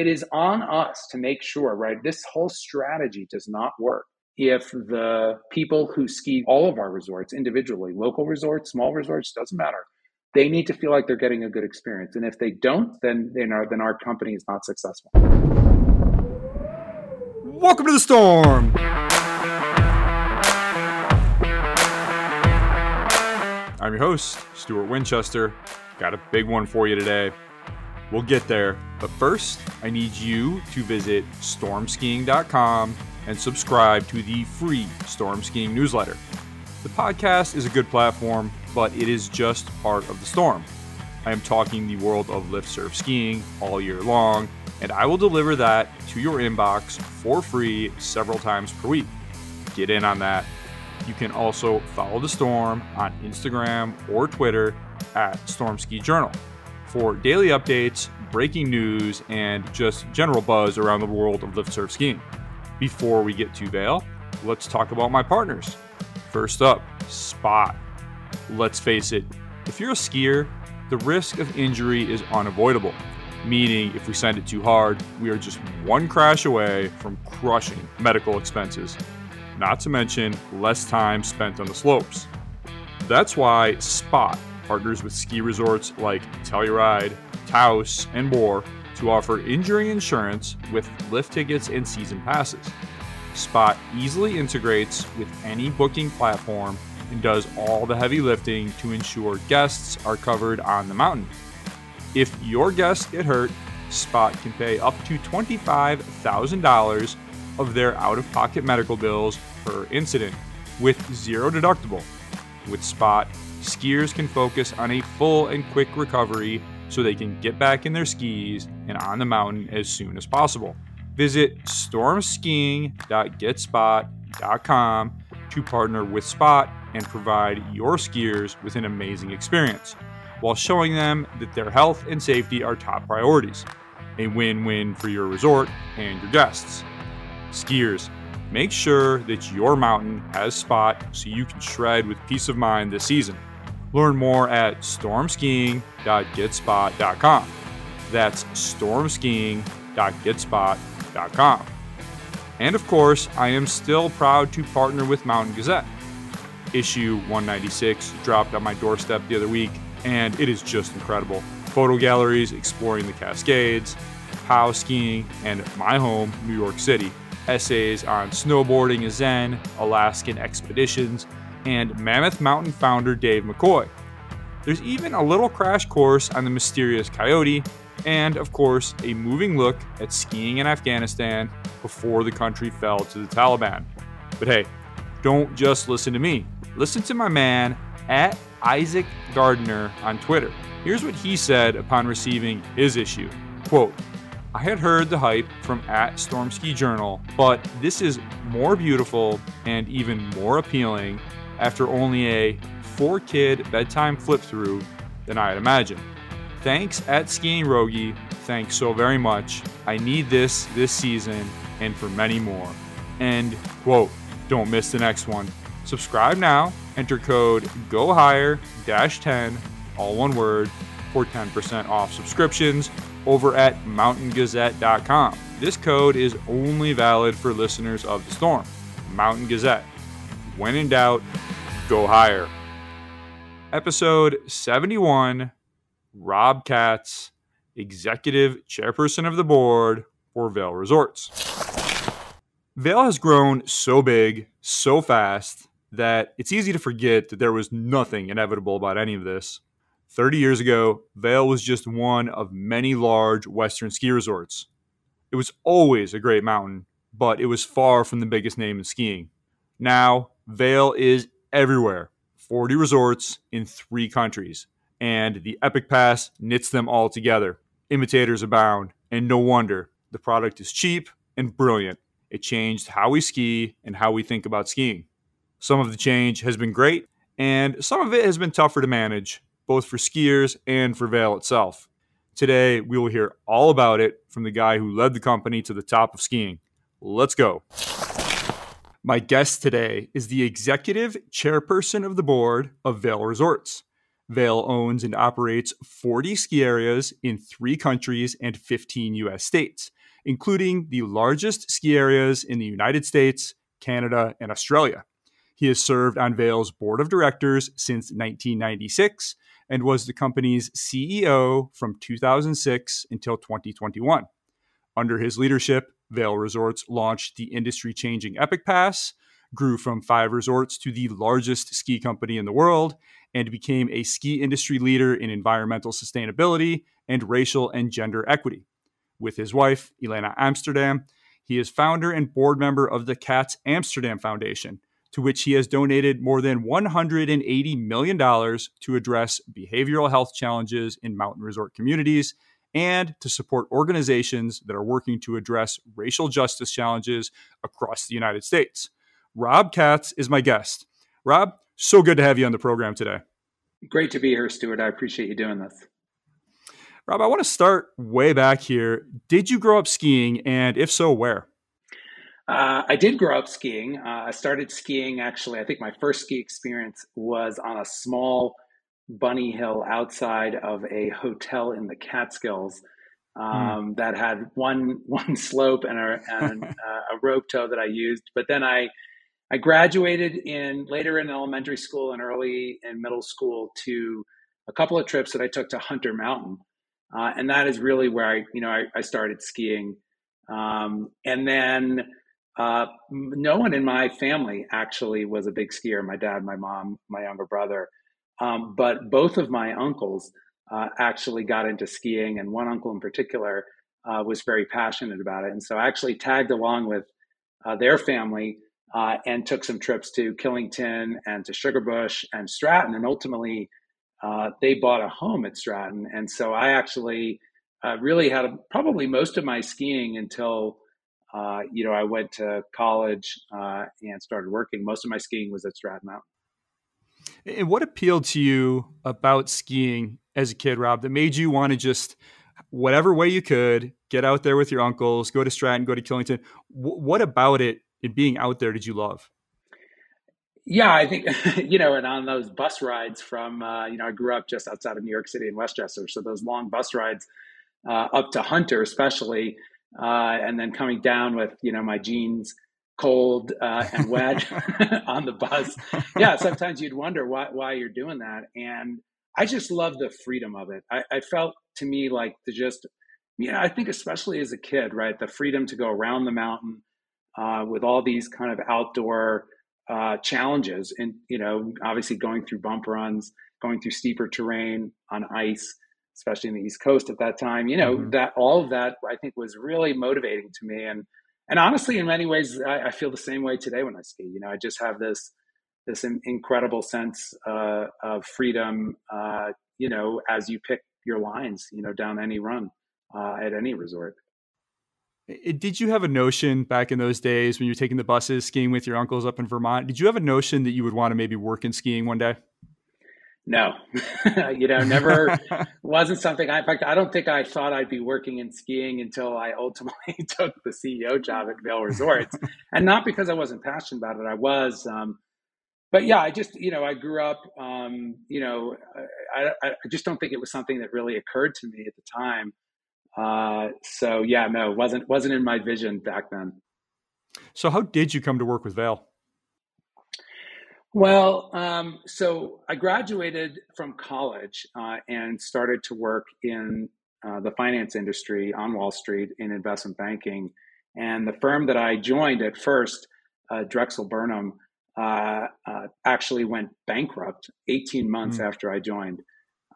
it is on us to make sure, right? This whole strategy does not work if the people who ski all of our resorts individually, local resorts, small resorts, doesn't matter. They need to feel like they're getting a good experience. And if they don't, then you know, then our company is not successful. Welcome to the storm. I'm your host, Stuart Winchester. Got a big one for you today. We'll get there, but first, I need you to visit stormskiing.com and subscribe to the free Storm Skiing newsletter. The podcast is a good platform, but it is just part of the storm. I am talking the world of lift served skiing all year long, and I will deliver that to your inbox for free several times per week. Get in on that. You can also follow the storm on Instagram or Twitter at Storm Ski Journal for daily updates, breaking news, and just general buzz around the world of lift served skiing. Before we get to Vail, let's talk about my partners. First up, Spot. Let's face it, if you're a skier, the risk of injury is unavoidable, meaning if we send it too hard, we are just one crash away from crushing medical expenses, not to mention less time spent on the slopes. That's why Spot partners with ski resorts like Telluride, Taos, and more to offer injury insurance with lift tickets and season passes. Spot easily integrates with any booking platform and does all the heavy lifting to ensure guests are covered on the mountain. If your guests get hurt, Spot can pay up to $25,000 of their out of pocket medical bills per incident with zero deductible. With Spot, skiers can focus on a full and quick recovery so they can get back in their skis and on the mountain as soon as possible. Visit stormskiing.getspot.com to partner with Spot and provide your skiers with an amazing experience while showing them that their health and safety are top priorities. A win win for your resort and your guests. Skiers, make sure that your mountain has Spot so you can shred with peace of mind this season. Learn more at stormskiing.getspot.com. That's stormskiing.getspot.com. And of course, I am still proud to partner with Mountain Gazette. Issue 196 dropped on my doorstep the other week, and it is just incredible. Photo galleries exploring the Cascades, POW skiing, and my home, New York City. Essays on snowboarding Zen, Alaskan expeditions, and Mammoth Mountain founder Dave McCoy. There's even a little crash course on the mysterious coyote, and of course, a moving look at skiing in Afghanistan before the country fell to the Taliban. But hey, don't just listen to me. Listen to my man at Isaac Gardner on Twitter. Here's what he said upon receiving his issue. Quote, I had heard the hype from at Storm Ski Journal, but this is more beautiful and even more appealing after only a four kid bedtime flip through than I had imagined. Thanks at Skiing Rogie. Thanks so very much. I need this this season and for many more. And quote, don't miss the next one. Subscribe now, enter code go higher 10, all one word, for 10% off subscriptions over at mountaingazette.com. This code is only valid for listeners of the storm. Mountain Gazette. When in doubt, go higher. Episode 71 Rob Katz, Executive Chairperson of the Board for Vail Resorts. Vail has grown so big, so fast, that it's easy to forget that there was nothing inevitable about any of this. 30 years ago, Vail was just one of many large Western ski resorts. It was always a great mountain, but it was far from the biggest name in skiing. Now, Vail is everywhere 40 resorts in three countries, and the Epic Pass knits them all together. Imitators abound, and no wonder. The product is cheap and brilliant. It changed how we ski and how we think about skiing. Some of the change has been great, and some of it has been tougher to manage, both for skiers and for Vail itself. Today, we will hear all about it from the guy who led the company to the top of skiing. Let's go. My guest today is the executive chairperson of the board of Vail Resorts. Vail owns and operates 40 ski areas in three countries and 15 US states, including the largest ski areas in the United States, Canada, and Australia. He has served on Vail's board of directors since 1996 and was the company's CEO from 2006 until 2021. Under his leadership, Vail Resorts launched the industry changing Epic Pass, grew from five resorts to the largest ski company in the world, and became a ski industry leader in environmental sustainability and racial and gender equity. With his wife, Elana Amsterdam, he is founder and board member of the Katz Amsterdam Foundation, to which he has donated more than $180 million to address behavioral health challenges in mountain resort communities and to support organizations that are working to address racial justice challenges across the United States. Rob Katz is my guest. Rob, so good to have you on the program today. Great to be here, Stuart. I appreciate you doing this. Rob, I want to start way back here. Did you grow up skiing? And if so, where? Uh, I did grow up skiing. Uh, I started skiing actually, I think my first ski experience was on a small bunny hill outside of a hotel in the Catskills hmm. um, mm. that had one one slope and a, and, uh, a rope tow that I used. But then I I graduated in later in elementary school and early in middle school to a couple of trips that I took to Hunter Mountain, uh, and that is really where I you know I, I started skiing, um, and then uh, no one in my family actually was a big skier. My dad, my mom, my younger brother, um, but both of my uncles uh, actually got into skiing, and one uncle in particular uh, was very passionate about it, and so I actually tagged along with uh, their family uh, and took some trips to Killington and to Sugarbush and Stratton. And ultimately, uh, they bought a home at Stratton. And so I actually uh, really had a, probably most of my skiing until. Uh, you know, I went to college uh, and started working. Most of my skiing was at Stratton Mountain. And what appealed to you about skiing as a kid, Rob, that made you want to just whatever way you could get out there with your uncles, go to Stratton, go to Killington? What about it in being out there did you love? Yeah, I think you know, and on those bus rides from uh, you know, I grew up just outside of New York City in Westchester, so those long bus rides uh, up to Hunter, especially, uh, and then coming down with you know my jeans cold uh, and wet on the bus. Yeah, sometimes you'd wonder why why you're doing that, and I just love the freedom of it. I, I felt to me like to just, you know, I think especially as a kid, right, the freedom to go around the mountain uh, with all these kind of outdoor uh, challenges, and you know, obviously going through bump runs, going through steeper terrain on ice, especially in the East Coast at that time. You know, mm-hmm. that all of that I think was really motivating to me, and and honestly, in many ways, I, I feel the same way today when I ski. You know, I just have this this incredible sense uh, of freedom. Uh, you know, as you pick your lines, you know, down any run uh, at any resort. Did you have a notion back in those days when you were taking the buses skiing with your uncles up in Vermont? Did you have a notion that you would want to maybe work in skiing one day? No, you know, never wasn't something. I, in fact, I don't think I thought I'd be working in skiing until I ultimately took the CEO job at Vail Resorts, and not because I wasn't passionate about it. I was, um, but yeah, I just, you know, I grew up, um, you know, I, I just don't think it was something that really occurred to me at the time. Uh, so yeah, no, wasn't wasn't in my vision back then. So how did you come to work with Vail? Well, um, so I graduated from college uh, and started to work in uh, the finance industry on Wall Street in investment banking. And the firm that I joined at first, uh, Drexel Burnham, uh, uh, actually went bankrupt 18 months mm. after I joined.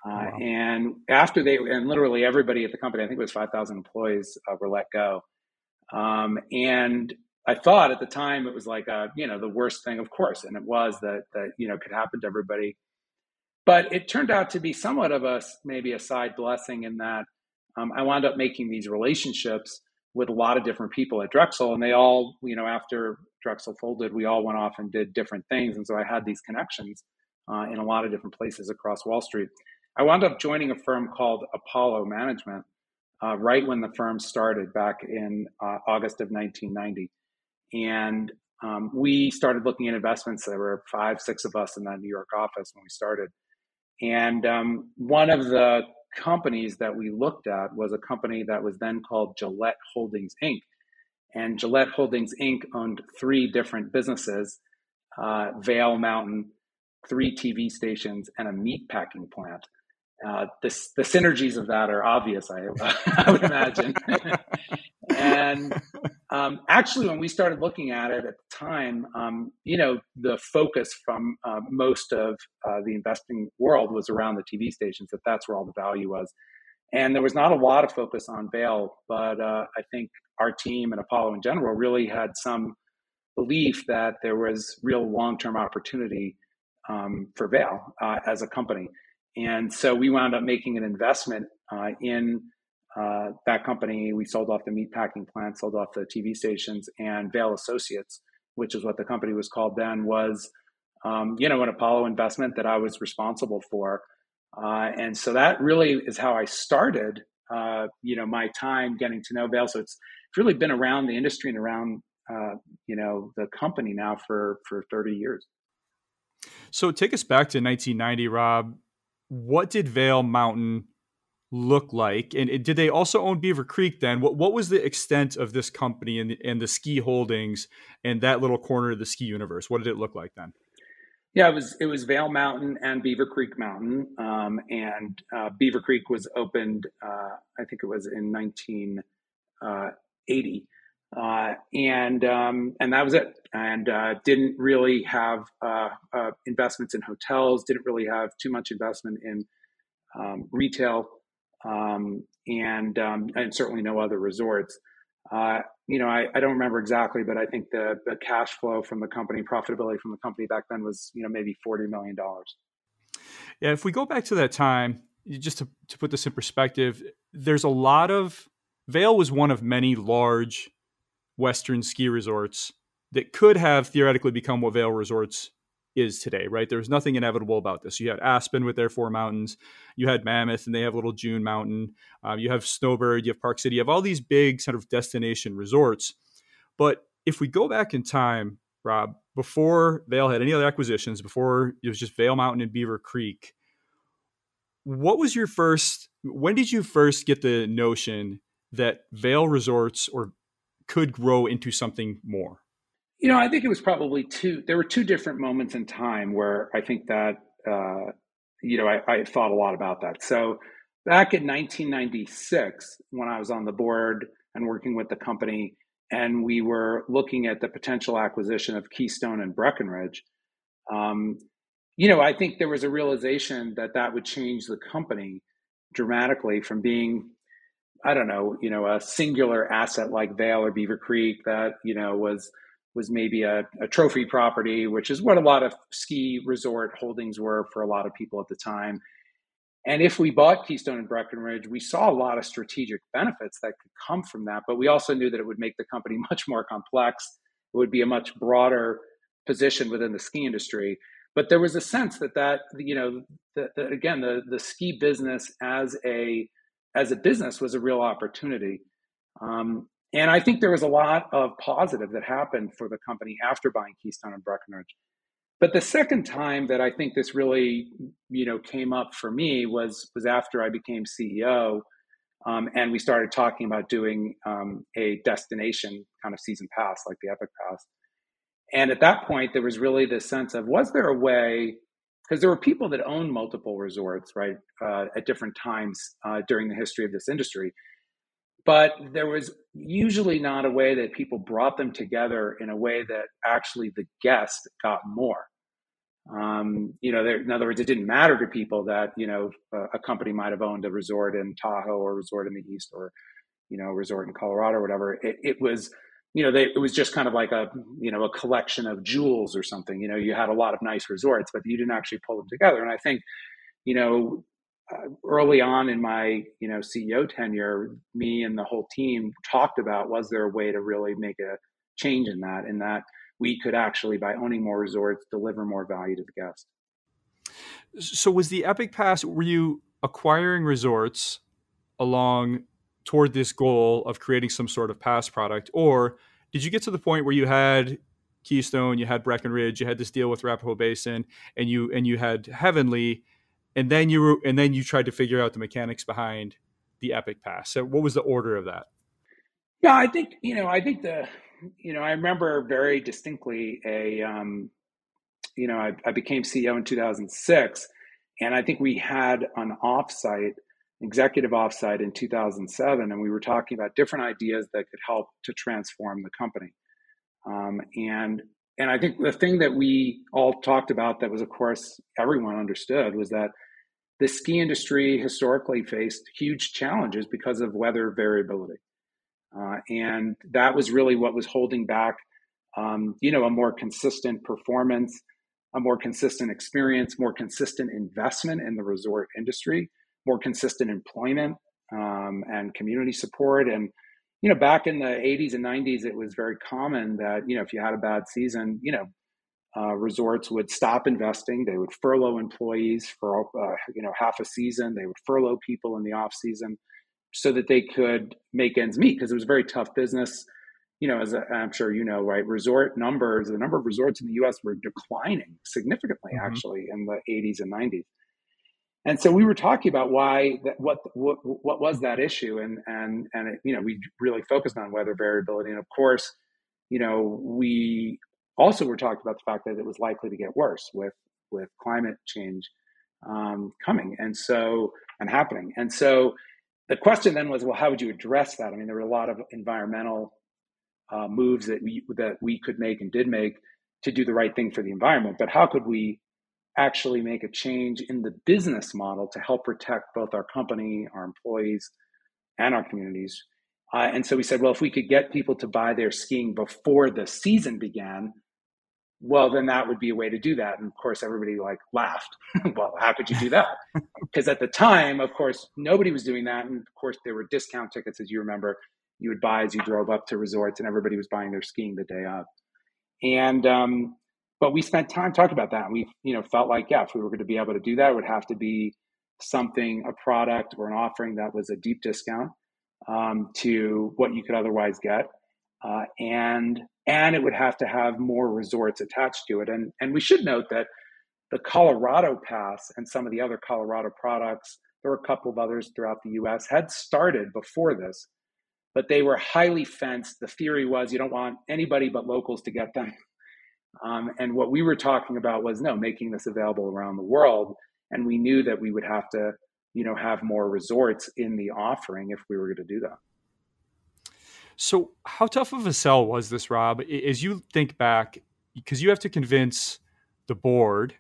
Uh, wow. And after they, and literally everybody at the company, I think it was 5,000 employees, uh, were let go. Um, and I thought at the time it was like, a, you know, the worst thing, of course, and it was that that you know could happen to everybody. But it turned out to be somewhat of a maybe a side blessing in that um, I wound up making these relationships with a lot of different people at Drexel, and they all, you know, after Drexel folded, we all went off and did different things, and so I had these connections uh, in a lot of different places across Wall Street. I wound up joining a firm called Apollo Management uh, right when the firm started back in uh, August of 1990. And um, we started looking at investments. There were five, six of us in that New York office when we started. And um, one of the companies that we looked at was a company that was then called Gillett Holdings Inc. And Gillett Holdings Inc. owned three different businesses uh, Vail Mountain, three TV stations, and a meat packing plant. Uh, this, the synergies of that are obvious, I, I would imagine. and um, actually, when we started looking at it at the time, um, you know, the focus from uh, most of uh, the investing world was around the TV stations, that that's where all the value was. And there was not a lot of focus on Vail, but uh, I think our team and Apollo in general really had some belief that there was real long term opportunity um, for Vail uh, as a company. And so we wound up making an investment uh, in uh, that company. We sold off the meatpacking plant, sold off the TV stations, and Vail Associates, which is what the company was called then, was um, you know an Apollo investment that I was responsible for. Uh, and so that really is how I started. Uh, you know my time getting to know Vail. So it's, it's really been around the industry and around uh, you know the company now for for 30 years. So take us back to 1990, Rob. What did Vail Mountain look like? And did they also own Beaver Creek then? What what was the extent of this company and the, and the ski holdings and that little corner of the ski universe? What did it look like then? Yeah, it was it was Vail Mountain and Beaver Creek Mountain, um, and uh, Beaver Creek was opened. Uh, I think it was in 1980, uh, uh, and um, and that was it. And uh, didn't really have uh, investments in hotels. Didn't really have too much investment in um, retail um, and um, and certainly no other resorts. Uh, you know, I, I, don't remember exactly, but I think the, the cash flow from the company, profitability from the company back then was, you know, maybe $40 million. Yeah. If we go back to that time, just to, to put this in perspective, there's a lot of, Vail was one of many large Western ski resorts that could have theoretically become what Vail Resorts is today, right? There was nothing inevitable about this. You had Aspen with their four mountains, you had Mammoth, and they have little June Mountain. Um, you have Snowbird, you have Park City, you have all these big sort of destination resorts. But if we go back in time, Rob, before Vail had any other acquisitions, before it was just Vail Mountain and Beaver Creek, what was your first? When did you first get the notion that Vail Resorts or could grow into something more? You know, I think it was probably two. There were two different moments in time where I think that uh, you know I, I, thought a lot about that. So back in 1996, when I was on the board and working with the company, and we were looking at the potential acquisition of Keystone and Breckenridge. Um, you know, I think there was a realization that that would change the company dramatically from being I don't know, you know, a singular asset like Vail or Beaver Creek that, you know, was was maybe a, a, trophy property, which is what a lot of ski resort holdings were for a lot of people at the time. And if we bought Keystone and Breckenridge, we saw a lot of strategic benefits that could come from that. But we also knew that it would make the company much more complex. It would be a much broader position within the ski industry. But there was a sense that that you know that, that again the the ski business as a as a business was a real opportunity. Um, and I think there was a lot of positive that happened for the company after buying Keystone and Breckenridge. But the second time that I think this really, you know, came up for me was was after I became CEO, um, and we started talking about doing um, a destination kind of season pass, like the Epic Pass. And at that point, there was really this sense of was there a way? Because there were people that owned multiple resorts, right, uh, at different times uh, during the history of this industry but there was usually not a way that people brought them together in a way that actually the guest got more. Um, you know, there, in other words, it didn't matter to people that you know a, a, company might have owned a resort in Tahoe or a resort in the East or you know a resort in Colorado or whatever. It, it was you know they, it was just kind of like a you know a collection of jewels or something. You know, you had a lot of nice resorts, but you didn't actually pull them together. And I think you know uh, early on in my you know CEO tenure, me and the whole team talked about was there a way to really make a change in that, and that we could actually by owning more resorts deliver more value to the guest. So was the Epic Pass? Were you acquiring resorts along toward this goal of creating some sort of pass product, or did you get to the point where you had Keystone, you had Breckenridge, you had this deal with Arapahoe Basin, and you and you had Heavenly, and then you were, and then you tried to figure out the mechanics behind the Epic Pass. So, what was the order of that? Yeah, I think you know, I think the you know, I remember very distinctly a um, you know, I, I became CEO in 2006, and I think we had an offsite, executive offsite in 2007, and we were talking about different ideas that could help to transform the company. Um, and and I think the thing that we all talked about that was, of course, everyone understood was that the ski industry historically faced huge challenges because of weather variability. Uh, and that was really what was holding back, um, you know, a more consistent performance, a more consistent experience, more consistent investment in the resort industry, more consistent employment um, and community support. And, you know, back in the 80s and 90s, it was very common that, you know, if you had a bad season, you know, uh, resorts would stop investing. They would furlough employees for, uh, you know, half a season. They would furlough people in the off season so that they could make ends meet because it was a very tough business. You know, as i am sure you know, right? Resort numbers, the number of resorts in the U.S. were declining significantly, mm-hmm. actually, in the 80s and 90s. And so we were talking about why that what what what was that issue, and and and it, you know we really focused on weather variability, and of course, you know we also were talking about the fact that it was likely to get worse with with climate change um, coming, and so and happening, and so the question then was, well, how would you address that? I mean, there were a lot of environmental uh, moves that we that we could make and did make to do the right thing for the environment, but how could we actually make a change in the business model to help protect both our company, our employees, and our communities? Uh, and so we said, well, if we could get people to buy their skiing before the season began, well then that would be a way to do that. And of course everybody like laughed. Well how could you do that? Because at the time of course nobody was doing that. And of course there were discount tickets as you remember. You would buy as you drove up to resorts and everybody was buying their skiing the day of. And um, but we spent time talking about that and we you know felt like yeah if we were going to be able to do that it would have to be something a product or an offering that was a deep discount um, to what you could otherwise get uh, and and it would have to have more resorts attached to it. And and we should note that the Colorado Pass and some of the other Colorado products, there were a couple of others throughout the U.S. had started before this, but they were highly fenced. The theory was you don't want anybody but locals to get them. Um, and what we were talking about was no, making this available around the world. And we knew that we would have to, you know, have more resorts in the offering if we were going to do that. So, how tough of a sell was this, Rob? As you think back, because you have to convince the board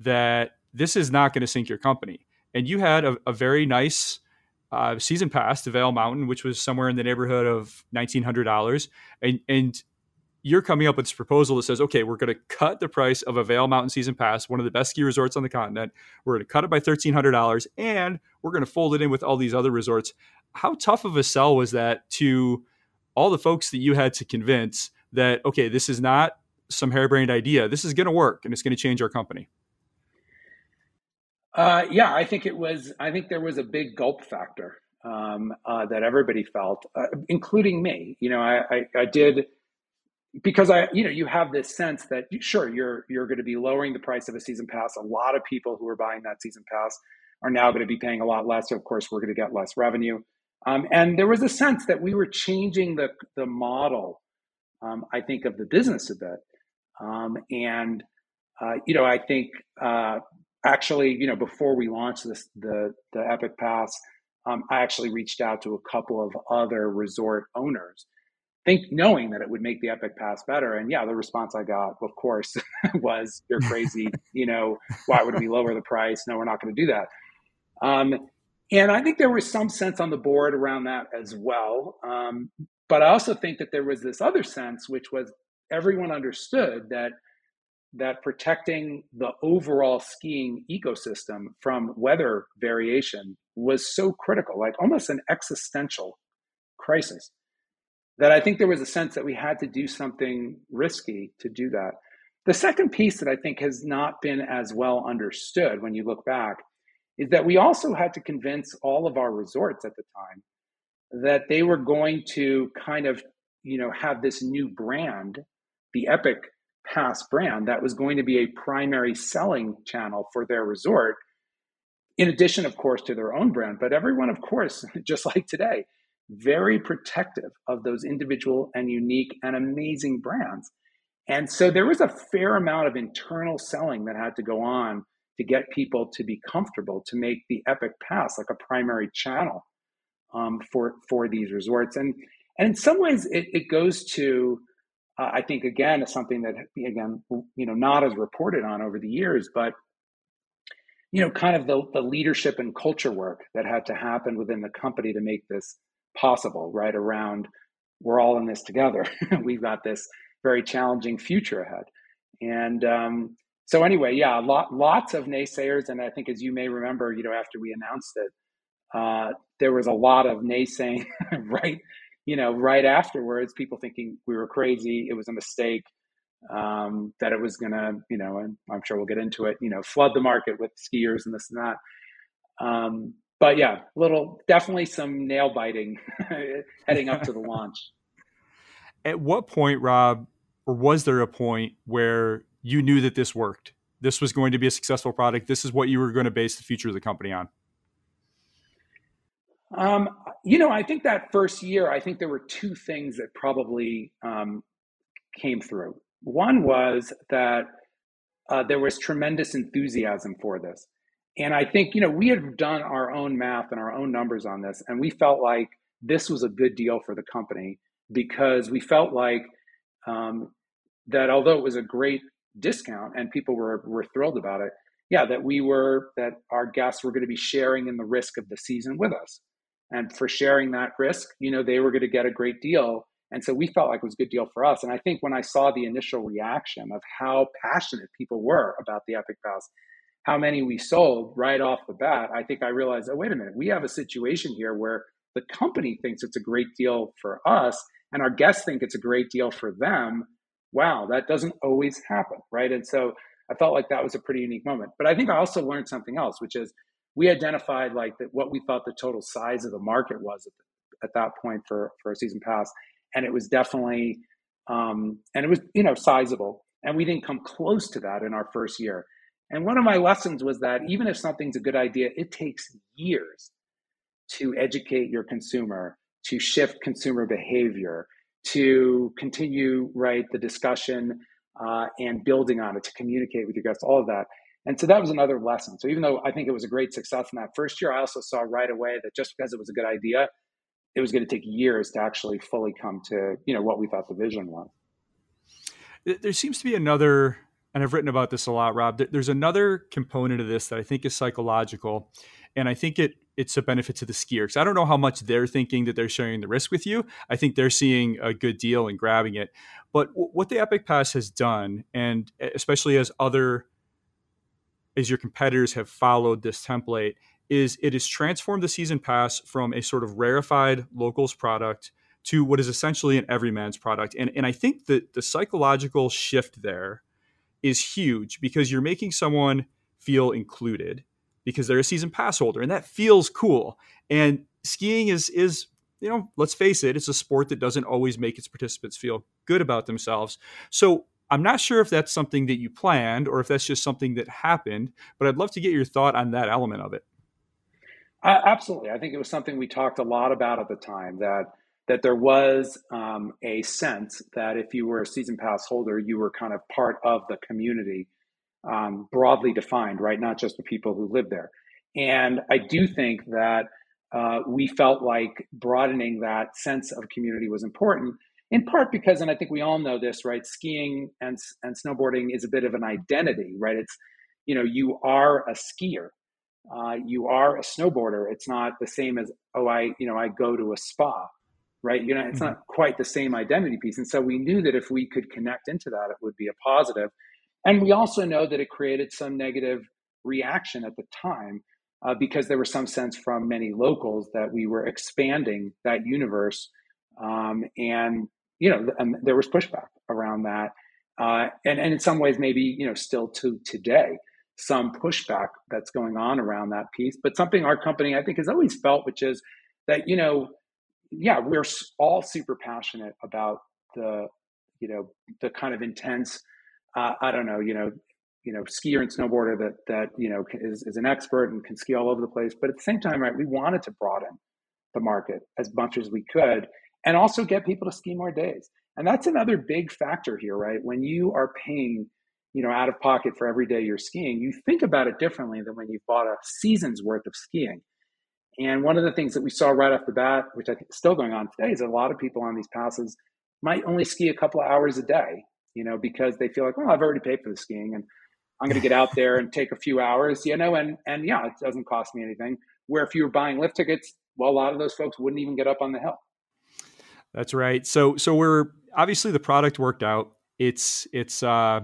that this is not going to sink your company. And you had a, a very nice uh, season pass to Vail Mountain, which was somewhere in the neighborhood of $1,900. And, and you're coming up with this proposal that says, okay, we're going to cut the price of a Vail Mountain season pass, one of the best ski resorts on the continent. We're going to cut it by $1,300 and we're going to fold it in with all these other resorts. How tough of a sell was that to all the folks that you had to convince that okay, this is not some harebrained idea. This is going to work and it's going to change our company. Uh, yeah, I think it was. I think there was a big gulp factor um, uh, that everybody felt, uh, including me. You know, I, I, I, did because I, you know, you have this sense that sure you're you're going to be lowering the price of a season pass. A lot of people who are buying that season pass are now going to be paying a lot less. So of course, we're going to get less revenue. Um, and there was a sense that we were changing the, the model, um, I think, of the business a bit. Um, and, uh, you know, I think uh, actually, you know, before we launched this, the, the Epic Pass, um, I actually reached out to a couple of other resort owners, think knowing that it would make the Epic Pass better. And yeah, the response I got, of course, was, "You're crazy! you know, why would we lower the price? No, we're not going to do that." Um, and I think there was some sense on the board around that as well. Um, but I also think that there was this other sense, which was everyone understood that that protecting the overall skiing ecosystem from weather variation was so critical, like almost an existential crisis, that I think there was a sense that we had to do something risky to do that. The second piece that I think has not been as well understood when you look back is that we also had to convince all of our resorts at the time that they were going to kind of you know have this new brand the epic pass brand that was going to be a primary selling channel for their resort in addition, of course, to their own brand, but everyone, of course, just like today, very protective of those individual and unique and amazing brands. And so there was a fair amount of internal selling that had to go on to get people to be comfortable to make the Epic Pass like a primary channel um, for for these resorts. And and in some ways, it, it goes to uh, I think again something that again you know not as reported on over the years, but you know kind of the, the leadership and culture work that had to happen within the company to make this possible. Right around we're all in this together. We've got this very challenging future ahead, and um, so anyway, yeah, lot, lots of naysayers, and I think as you may remember, you know after we announced it, uh, there was a lot of naysaying right you know, right afterwards, people thinking we were crazy, it was a mistake, um, that it was going to, you know, and I'm sure we'll get into it, you know, flood the market with skiers and this and that. Um, but yeah, little, definitely some nail biting heading up to the launch. At what point, Rob, or was there a point where you knew that this worked? This was going to be a successful product. This is what you were going to base the future of the company on. Um, you know, I think that first year, I think there were two things that probably um, came through. One was that uh, there was tremendous enthusiasm for this. And I think, you know, we had done our own math and our own numbers on this, and we felt like this was a good deal for the company because we felt like um, that although it was a great discount and people were, were thrilled about it, yeah, that we were, that our guests were going to be sharing in the risk of the season with us. And for sharing that risk you know they were going to get a great deal. And so we felt like it was a good deal for us. And i think when i saw the initial reaction of how passionate people were about the epic pass how many we sold right off the bat i think i realized oh wait a minute we have a situation here where the company thinks it's a great deal for us and our guests think it's a great deal for them. Wow that doesn't always happen right? And so i felt like that was a pretty unique moment. But i think i also learned something else which is we identified like that what we thought the total size of the market was at, the, at that point for for a season pass, and it was definitely um, and it was you know sizable, and we didn't come close to that in our first year. And one of my lessons was that even if something's a good idea, it takes years to educate your consumer, to shift consumer behavior, to continue right the discussion uh, and building on it, to communicate with your guests, all of that. And so that was another lesson. So even though I think it was a great success in that first year, I also saw right away that just because it was a good idea, it was going to take years to actually fully come to you know what we thought the vision was. There seems to be another, and I've written about this a lot, Rob. There's another component of this that I think is psychological, and I think it it's a benefit to the skiers. I don't know how much they're thinking that they're sharing the risk with you. I think they're seeing a good deal and grabbing it. But w- what the Epic Pass has done, and especially as other as your competitors have followed this template is it has transformed the season pass from a sort of rarefied locals product to what is essentially an everyman's product. And, and I think that the psychological shift there is huge because you're making someone feel included because they're a season pass holder and that feels cool. And skiing is is you know, let's face it, it's a sport that doesn't always make its participants feel good about themselves. So I'm not sure if that's something that you planned or if that's just something that happened, but I'd love to get your thought on that element of it. Uh, absolutely, I think it was something we talked a lot about at the time that that there was um, a sense that if you were a season pass holder, you were kind of part of the community, um, broadly defined, right? Not just the people who live there. And I do think that uh, we felt like broadening that sense of community was important in part because, and I think we all know this, right? Skiing and, and snowboarding is a bit of an identity, right? It's, you know, you are a skier, uh, you are a snowboarder. It's not the same as, oh, I, you know, I go to a spa, right? You know, it's mm-hmm. not quite the same identity piece. And so we knew that if we could connect into that, it would be a positive. And we also know that it created some negative reaction at the time uh, because there was some sense from many locals that we were expanding that universe um, and you know, and there was pushback around that. Uh, and, and in some ways, maybe, you know, still to today, some pushback that's going on around that piece. But something our company, I think, has always felt, which is that, you know, yeah, we're all super passionate about the, you know, the kind of intense, uh, I don't know, you know, you know skier and snowboarder that that you know is, is an expert and can ski all over the place but at the same time right we wanted to broaden the market as much as we could and also get people to ski more days. And that's another big factor here right? When you are paying you know out of pocket for every day you're skiing you think about it differently than when you bought a season's worth of skiing and one of the things that we saw right off the bat which i think is still going on today is a lot of people on these passes might only ski a couple of hours a day you know because they feel like oh i've already paid for the skiing and I'm going to get out there and take a few hours, you know, and and yeah, it doesn't cost me anything. Where if you were buying lift tickets, well, a lot of those folks wouldn't even get up on the hill. That's right. So so we're obviously the product worked out. It's it's uh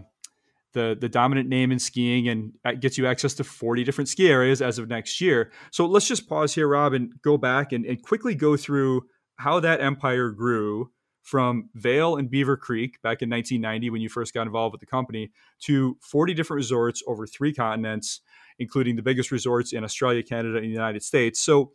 the the dominant name in skiing and uh, gets you access to 40 different ski areas as of next year. So let's just pause here, Rob, and go back and, and quickly go through how that empire grew from Vail and Beaver Creek back in 1990 when you first got involved with the company to 40 different resorts over three continents, including the biggest resorts in Australia, Canada, and the United States. So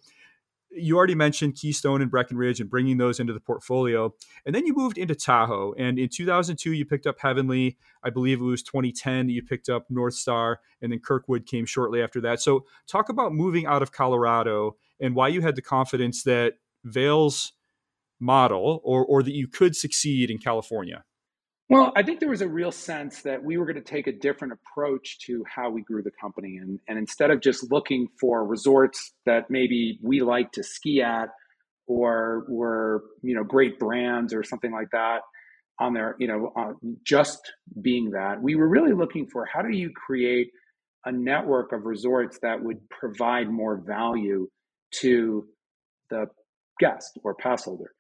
you already mentioned Keystone and Breckenridge and bringing those into the portfolio. And then you moved into Tahoe. And in 2002, you picked up Heavenly. I believe it was 2010 you picked up Northstar. And then Kirkwood came shortly after that. So talk about moving out of Colorado and why you had the confidence that Vail's model or, or that you could succeed in California? Well, I think there was a real sense that we were going to take a different approach to how we grew the company. And, and instead of just looking for resorts that maybe we like to ski at or were, you know, great brands or something like that on there, you know, just being that, we were really looking for how do you create a network of resorts that would provide more value to the guest or pass holder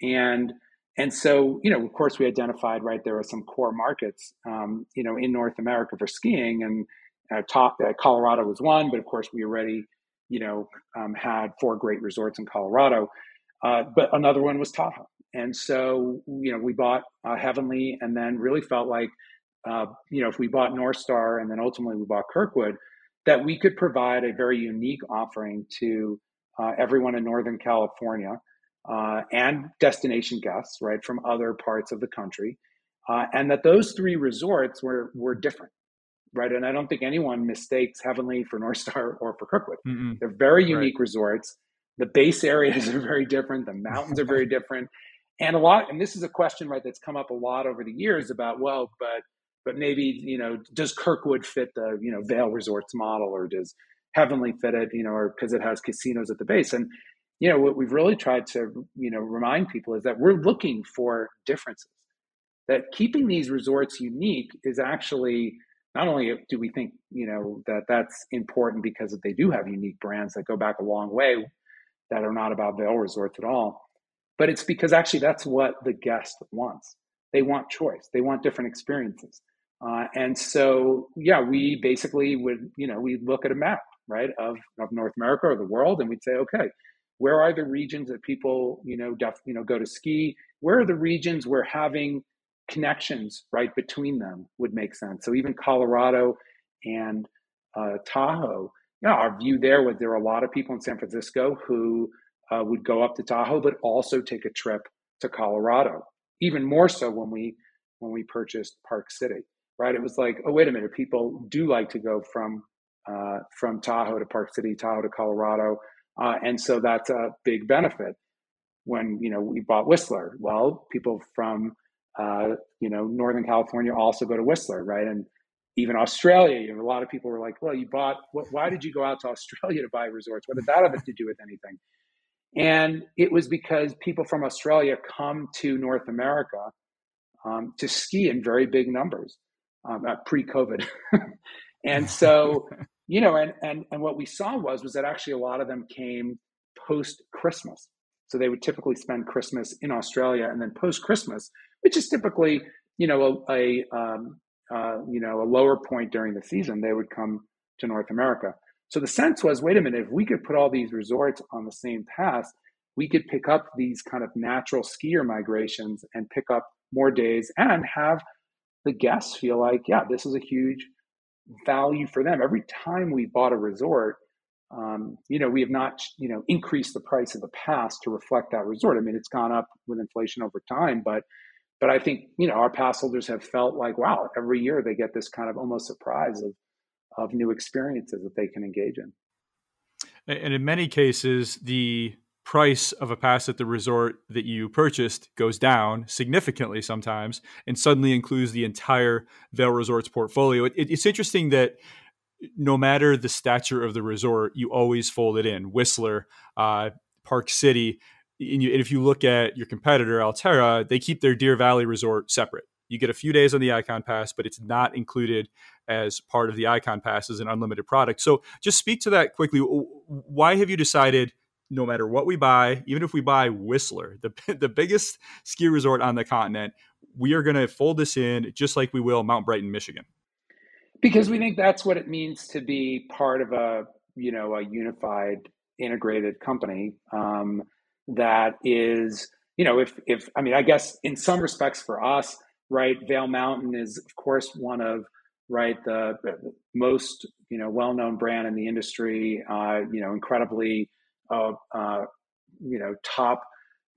and and so you know of course we identified right there are some core markets um, you know in north america for skiing and uh, top, uh, colorado was one but of course we already you know um, had four great resorts in colorado. Uh, but another one was tahoe. And so you know we bought uh, heavenly and then really felt like uh, you know if we bought northstar and then ultimately we bought kirkwood that we could provide a very unique offering to everyone in northern california uh, and destination guests, right, from other parts of the country, uh, and that those three resorts were were different, right? And I don't think anyone mistakes Heavenly for Northstar or for Kirkwood. Mm-mm. They're very unique right. resorts. The base areas are very different. The mountains are very different, and a lot. And this is a question, right, that's come up a lot over the years about well, but but maybe you know, does Kirkwood fit the you know Vail Resorts model, or does Heavenly fit it, you know, or because it has casinos at the base. And you know what we've really tried to you know remind people is that we're looking for differences that keeping these resorts unique is actually not only do we think you know that that's important because they do have unique brands that go back a long way that are not about Vail resorts at all but it's because actually that's what the guest wants. They want choice. They want different experiences. Uh, and so yeah we basically would you know we look at a map right of, of north america or the world and we'd say okay where are the regions that people you know def, you know go to ski? Where are the regions where having connections right between them would make sense? So even colorado and uh, tahoe our view there was there were a lot of people in san francisco who uh, would go up to tahoe but also take a trip to colorado even more so when we when we purchased park city right? It was like oh wait a minute people do like to go from uh, from tahoe to park city tahoe to colorado uh, and so that's a big benefit. When you know we bought Whistler, well, people from uh, you know Northern California also go to Whistler, right? And even Australia, you know, a lot of people were like, "Well, you bought. Why did you go out to Australia to buy resorts? What did that have to do with anything?" And it was because people from Australia come to North America um, to ski in very big numbers um, pre-COVID, and so you know, and and and what we saw was was that actually a lot of them came post Christmas. So they would typically spend Christmas in Australia, and then post Christmas, which is typically you know a, a um, uh, you know a lower point during the season, they would come to North America. So the sense was, wait a minute, if we could put all these resorts on the same path, we could pick up these kind of natural skier migrations and pick up more days and have the guests feel like, yeah, this is a huge value for them. Every time we bought a resort, um, you know, we have not, you know, increased the price of the pass to reflect that resort. I mean, it's gone up with inflation over time, but but I think you know our pass holders have felt like wow, every year they get this kind of almost surprise of of new experiences that they can engage in. And in many cases, the price of a pass at the resort that you purchased goes down significantly sometimes and suddenly includes the entire Vail Resorts portfolio. It, it, it's interesting that no matter the stature of the resort, you always fold it in. Whistler, uh, Park City, and, you, and if you look at your competitor, Alterra, they keep their Deer Valley Resort separate. You get a few days on the Ikon Pass, but it's not included as part of the Ikon Pass as an unlimited product. So just speak to that quickly. Why have you decided, no matter what we buy, even if we buy Whistler, the, the biggest ski resort on the continent, we are going to fold this in just like we will Mount Brighton, Michigan? Because we think that's what it means to be part of a, you know, a unified, integrated company um, that is, you know, if, if, I mean, I guess in some respects for us, right? Vail Mountain is, of course, one of right the, most you know well-known brand in the industry. Uh, you know, incredibly uh, uh, you know top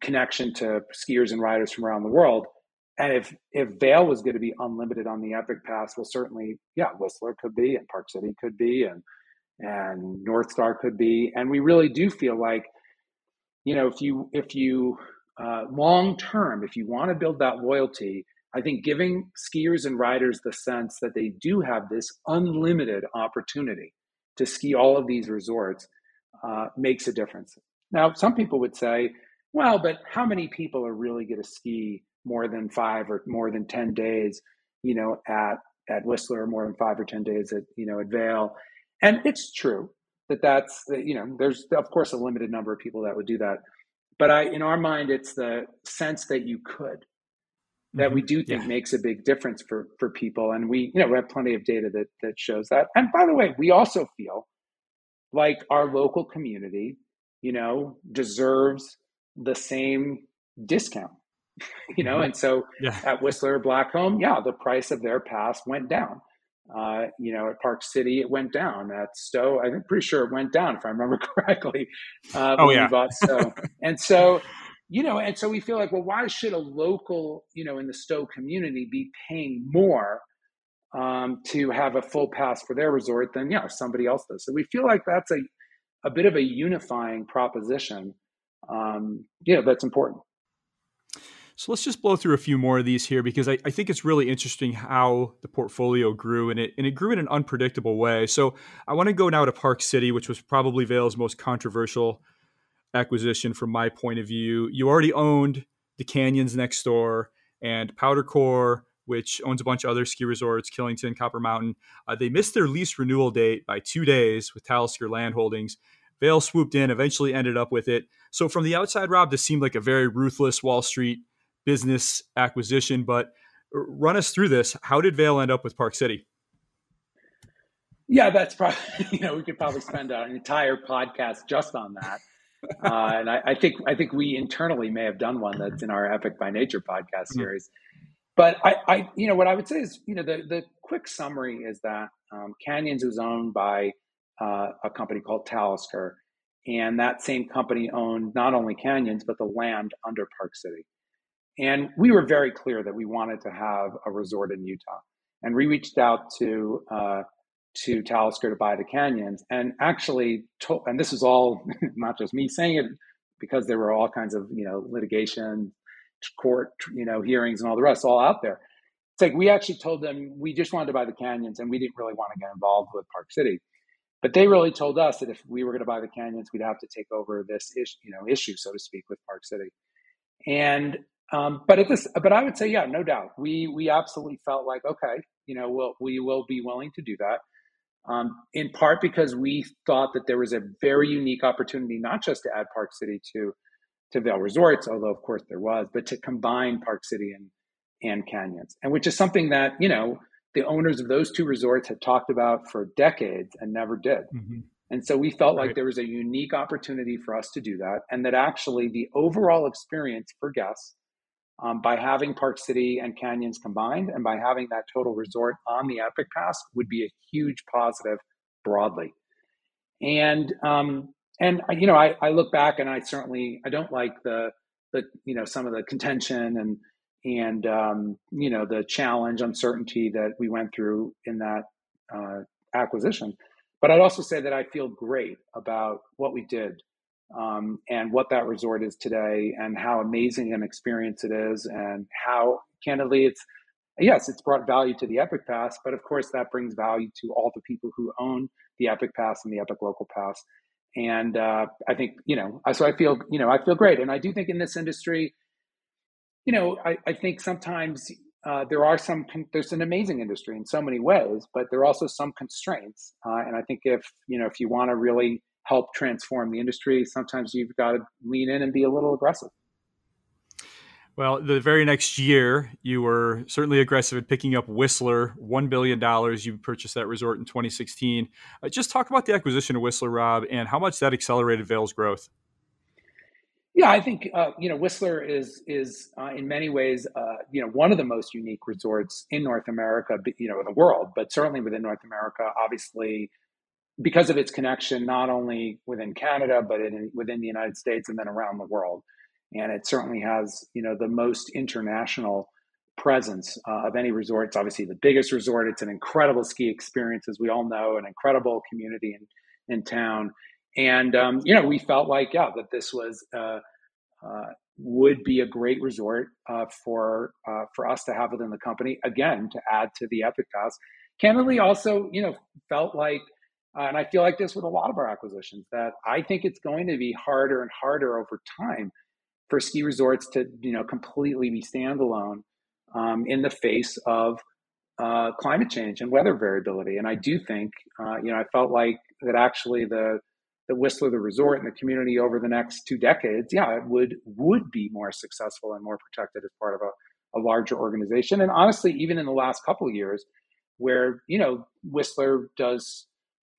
connection to skiers and riders from around the world. And if if Vail was going to be unlimited on the Epic Pass, well, certainly, yeah, Whistler could be, and Park City could be, and and Northstar could be, and we really do feel like, you know, if you if you uh, long term, if you want to build that loyalty, I think giving skiers and riders the sense that they do have this unlimited opportunity to ski all of these resorts uh, makes a difference. Now, some people would say, well, but how many people are really going to ski more than five or more than 10 days, you know, at, at Whistler, more than five or 10 days at, you know, at Vail? And it's true that that's, you know, there's, of course, a limited number of people that would do that. But I, in our mind, it's the sense that you could that mm-hmm. we do think yeah. makes a big difference for for people and we you know we have plenty of data that that shows that and by the way we also feel like our local community you know deserves the same discount you know mm-hmm. and so yeah. at whistler blackcomb yeah the price of their pass went down uh, you know, at Park City, it went down. At Stowe, I'm pretty sure it went down, if I remember correctly. Uh, oh yeah. bought Stowe, and so you know, and so we feel like, well, why should a local, you know, in the Stowe community be paying more um, to have a full pass for their resort than, yeah, somebody else does? So we feel like that's a, a bit of a unifying proposition, um, know, that's important. So let's just blow through a few more of these here because I, I, think it's really interesting how the portfolio grew and it and it grew in an unpredictable way. So I want to go now to Park City, which was probably Vail's most controversial acquisition from my point of view. You already owned the canyons next door and Powdr Corp, which owns a bunch of other ski resorts, Killington, Copper Mountain. Uh, they missed their lease renewal date by two days with Talisker Land Holdings. Vail swooped in, eventually ended up with it. So from the outside, Rob, this seemed like a very ruthless Wall Street business acquisition. But run us through this. How did Vail end up with Park City? Yeah, that's probably you know we could probably spend an entire podcast just on that uh, and I, I, think I think we internally may have done one that's in our Epic by Nature podcast hmm. series. Mm-hmm. But I, I, you know, what I would say is, you know, the the quick summary is that um, Canyons was owned by uh, a company called Talisker, and that same company owned not only Canyons but the land under Park City. And we were very clear that we wanted to have a resort in Utah, and we reached out to uh, to Talisker to buy the canyons, and actually, and this is all not just me saying it, because there were all kinds of you know litigation, court you know hearings, and all the rest all out there. It's like we actually told them we just wanted to buy the canyons, and we didn't really want to get involved with Park City. But they really told us that if we were going to buy the canyons, we'd have to take over this issue, you know, issue, so to speak, with Park City. And um, but at this, but I would say, yeah, no doubt, we we absolutely felt like, okay, you know, we'll, we will be willing to do that um, in part because we thought that there was a very unique opportunity, not just to add Park City to to Vail Resorts, although of course there was, but to combine Park City and and Canyons, and which is something that you know the owners of those two resorts had talked about for decades and never did. Mm-hmm. And so we felt right. like there was a unique opportunity for us to do that, and that actually the overall experience for guests um, by having Park City and Canyons combined and by having that total resort on the Epic Pass would be a huge positive broadly. And um, and you know, I, I look back and I certainly I don't like the the you know some of the contention and and um, you know the challenge, uncertainty that we went through in that uh, acquisition. But I'd also say that I feel great about what we did um, and what that resort is today, and how amazing an experience it is, and how candidly it's yes, it's brought value to the Epic Pass, but of course that brings value to all the people who own the Epic Pass and the Epic Local Pass. And uh, I think you know, so I feel you know I feel great, and I do think in this industry, you know, I, I think sometimes uh, there are some there's an amazing industry in so many ways, but there are also some constraints. Uh, and I think if you know if you want to really help transform the industry, sometimes you've got to lean in and be a little aggressive. Well, the very next year, you were certainly aggressive at picking up Whistler, $1 billion. You purchased that resort in 2016. Uh, just talk about the acquisition of Whistler, Rob, and how much that accelerated Vail's growth. Yeah, I think uh, you know Whistler is is uh, in many ways uh, you know one of the most unique resorts in North America, you know, in the world, but certainly within North America. Obviously, because of its connection not only within Canada but in, within the United States and then around the world and it certainly has you know the most international presence uh, of any resort. It's obviously the biggest resort. It's an incredible ski experience, as we all know, an incredible community in in town. And um, you know, we felt like yeah that this was uh, uh, would be a great resort uh, for uh, for us to have within the company. Again, to add to the Epic Pass. Candidly, also you know felt like. Uh, and I feel like this with a lot of our acquisitions that I think it's going to be harder and harder over time for ski resorts to you know completely be standalone um, in the face of uh, climate change and weather variability. And I do think uh, you know I felt like that actually the the Whistler, the resort, and the community over the next two decades, yeah, it would would be more successful and more protected as part of a, a larger organization. And honestly, even in the last couple years, where you know Whistler does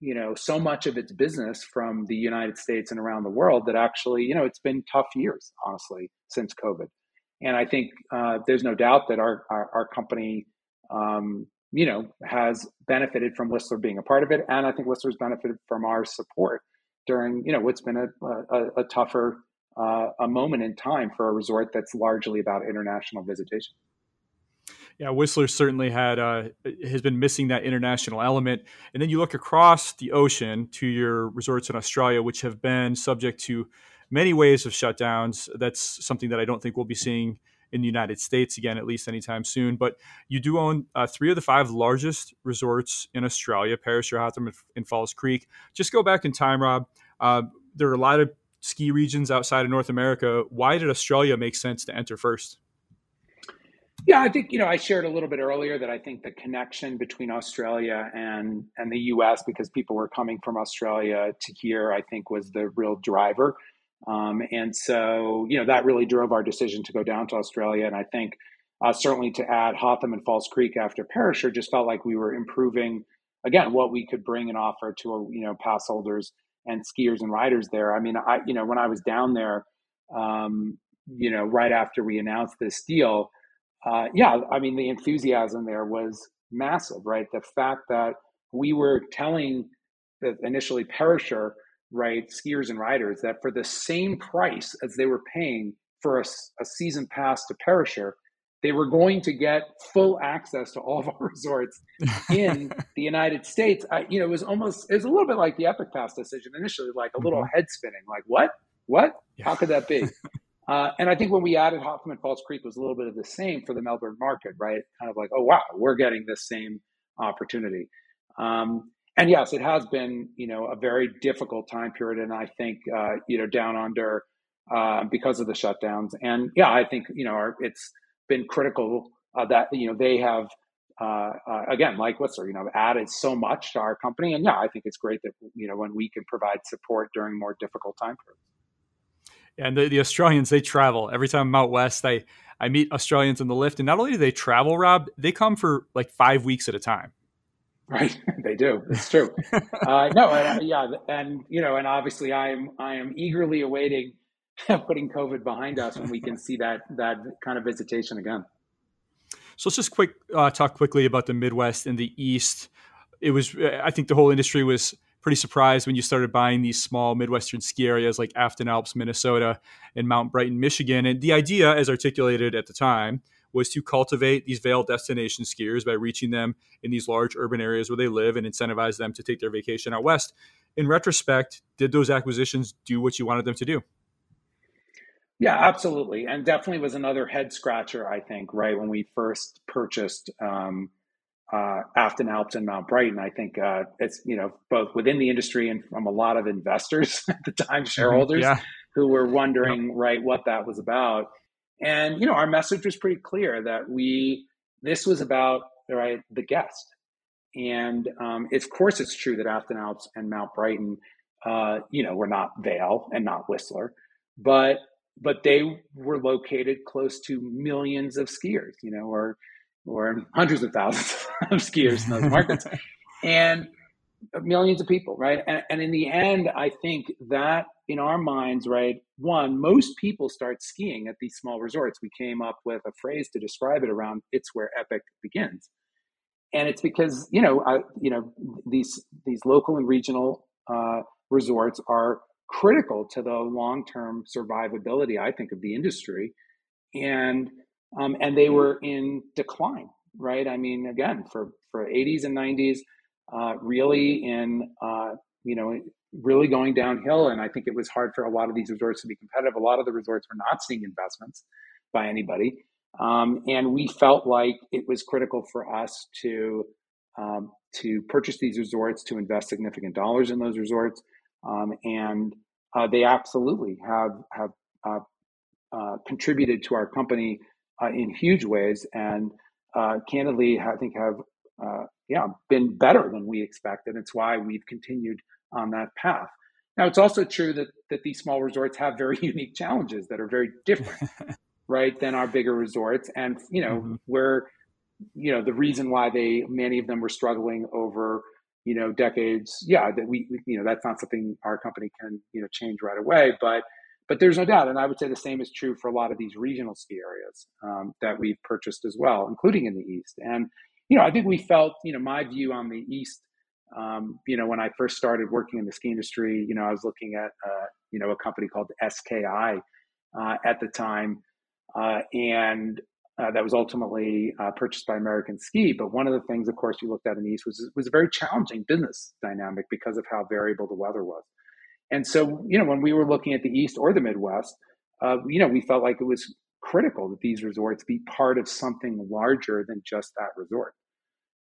you know so much of its business from the United States and around the world that actually you know it's been tough years honestly since COVID, and I think uh, there's no doubt that our our, our company um, you know has benefited from Whistler being a part of it, and I think Whistler's benefited from our support during you know what's been a a, a tougher uh, a moment in time for a resort that's largely about international visitation. Yeah, Whistler certainly had uh, has been missing that international element. And then you look across the ocean to your resorts in Australia, which have been subject to many waves of shutdowns. That's something that I don't think we'll be seeing in the United States again, at least anytime soon. But you do own uh, three of the five largest resorts in Australia: Perisher, Hotham, and Falls Creek. Just go back in time, Rob. Uh, there are a lot of ski regions outside of North America. Why did Australia make sense to enter first? Yeah, I think you know I shared a little bit earlier that I think the connection between Australia and and the U.S. because people were coming from Australia to here, I think was the real driver, um, and so you know that really drove our decision to go down to Australia. And I think uh, certainly to add Hotham and Falls Creek after Perisher just felt like we were improving again what we could bring and offer to you know pass holders and skiers and riders there. I mean, I you know when I was down there, um, you know right after we announced this deal uh, yeah, I mean, the enthusiasm there was massive, right? The fact that we were telling the initially Perisher, right, skiers and riders that for the same price as they were paying for a, a season pass to Perisher, they were going to get full access to all of our resorts in the United States. I, you know, it was almost, it was a little bit like the Epic Pass decision initially, like a little mm-hmm. head spinning, like, what? What? Yeah. How could that be? Uh, and I think when we added Hotham Falls Creek was a little bit of the same for the Melbourne market, right? Kind of like, oh wow, we're getting this same opportunity. Um, and yes, it has been you know a very difficult time period, and I think uh, you know down under uh, because of the shutdowns. And yeah, I think you know our, it's been critical uh, that you know they have uh, uh, again, like Whistler, you know, added so much to our company. And yeah, I think it's great that, you know, when we can provide support during more difficult time periods and the, the Australians they travel every time I'm out west. I I meet Australians in the lift, and not only do they travel, Rob, they come for like five weeks at a time. Right, they do. It's true. uh, no, uh, yeah, and you know, and obviously, I am I am eagerly awaiting putting COVID behind us when we can see that that kind of visitation again. So let's just quick uh, talk quickly about the Midwest and the East. It was, I think, the whole industry was pretty surprised when you started buying these small Midwestern ski areas like Afton Alps, Minnesota, and Mount Brighton, Michigan. And the idea, as articulated at the time, was to cultivate these Vail destination skiers by reaching them in these large urban areas where they live and incentivize them to take their vacation out west. In retrospect, did those acquisitions do what you wanted them to do? Yeah, absolutely, and definitely was another head scratcher. I think right when we first purchased um, uh, Afton Alps and Mount Brighton. I think uh, it's you know both within the industry and from a lot of investors at the time, mm-hmm. shareholders yeah. who were wondering right what that was about. And you know our message was pretty clear that we this was about right the guest. And um, of course, it's true that Afton Alps and Mount Brighton, uh, you know, were not Vail and not Whistler, but but they were located close to millions of skiers, you know, or or hundreds of thousands of skiers in those markets, and millions of people, right? And, and in the end, I think that in our minds, right, one, most people start skiing at these small resorts. We came up with a phrase to describe it around "It's where epic begins," and it's because you know, I, you know, these these local and regional uh, resorts are critical to the long-term survivability, I think, of the industry. And um, and they were in decline, right? I mean, again, for for 80s and 90s, uh, really in uh, you know really going downhill, and I think it was hard for a lot of these resorts to be competitive. A lot of the resorts were not seeing investments by anybody, um, and we felt like it was critical for us to um, to purchase these resorts, to invest significant dollars in those resorts, um, and uh, they absolutely have have uh, uh, contributed to our company uh, in huge ways, and uh, candidly, I think have uh, yeah been better than we expected. It's why we've continued on that path. Now, it's also true that that these small resorts have very unique challenges that are very different, right, than our bigger resorts, and you know mm-hmm. where you know the reason why they many of them were struggling over you know decades yeah that we you know that's not something our company can you know change right away but but there's no doubt, and I would say the same is true for a lot of these regional ski areas um, that we've purchased as well, including in the east. And you know, I think we felt, you know, my view on the east. Um, you know, when I first started working in the ski industry, you know, I was looking at, uh, you know, a company called SKI uh, at the time, uh, and uh, that was ultimately uh, purchased by American Ski. But one of the things, of course, you looked at in the East was was a very challenging business dynamic because of how variable the weather was. And so, you know, when we were looking at the East or the Midwest, uh, you know, we felt like it was critical that these resorts be part of something larger than just that resort.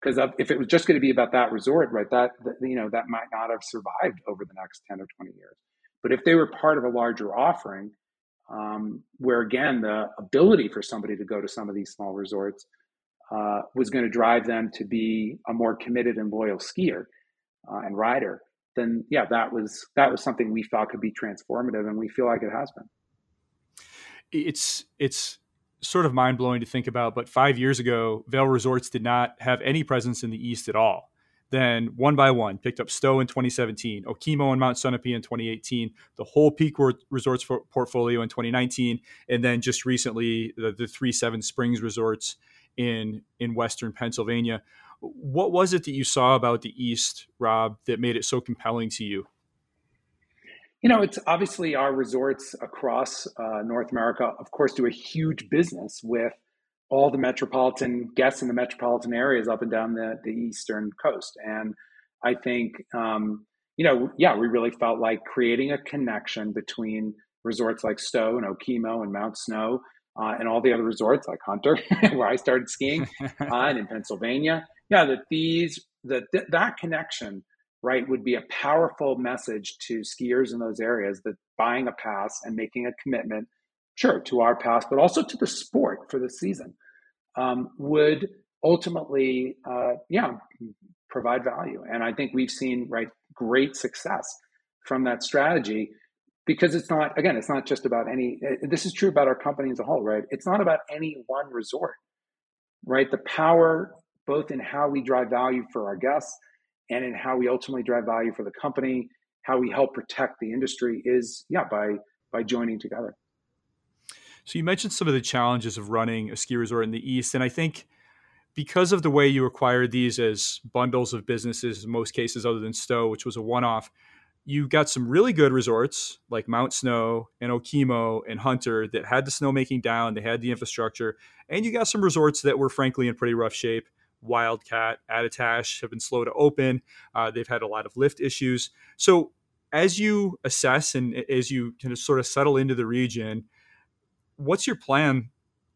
Because if it was just going to be about that resort, right, that, that, you know, that might not have survived over the next 10 or 20 years. But if they were part of a larger offering, um, where again, the ability for somebody to go to some of these small resorts uh, was going to drive them to be a more committed and loyal skier uh, and rider, then yeah, that was that was something we thought could be transformative, and we feel like it has been. It's it's sort of mind blowing to think about, but five years ago, Vail Resorts did not have any presence in the East at all. Then one by one, picked up Stowe in 2017, Okemo and Mount Sunapee in 2018, the whole Peak Resorts portfolio in 2019, and then just recently the, the three Seven Springs resorts in in Western Pennsylvania. What was it that you saw about the East, Rob, that made it so compelling to you? You know, it's obviously our resorts across uh, North America, of course, do a huge business with all the metropolitan guests in the metropolitan areas up and down the, the eastern coast. And I think, um, you know, yeah, we really felt like creating a connection between resorts like Stowe and Okemo and Mount Snow uh, and all the other resorts like Hunter, where I started skiing, uh, and in Pennsylvania, yeah, that these that th- that connection right would be a powerful message to skiers in those areas that buying a pass and making a commitment, sure, to our pass, but also to the sport for the season, um, would ultimately, uh, yeah, provide value. And I think we've seen right great success from that strategy because it's not again it's not just about any this is true about our company as a whole right it's not about any one resort right the power both in how we drive value for our guests and in how we ultimately drive value for the company, how we help protect the industry is yeah by by joining together. So you mentioned some of the challenges of running a ski resort in the east, and I think because of the way you acquired these as bundles of businesses, in most cases other than Stowe, which was a one-off, you got some really good resorts like Mount Snow and Okemo and Hunter that had the snowmaking down, they had the infrastructure, and you got some resorts that were frankly in pretty rough shape. Wildcat, Attitash have been slow to open. Uh, they've had a lot of lift issues. So, as you assess and as you kind of sort of settle into the region, what's your plan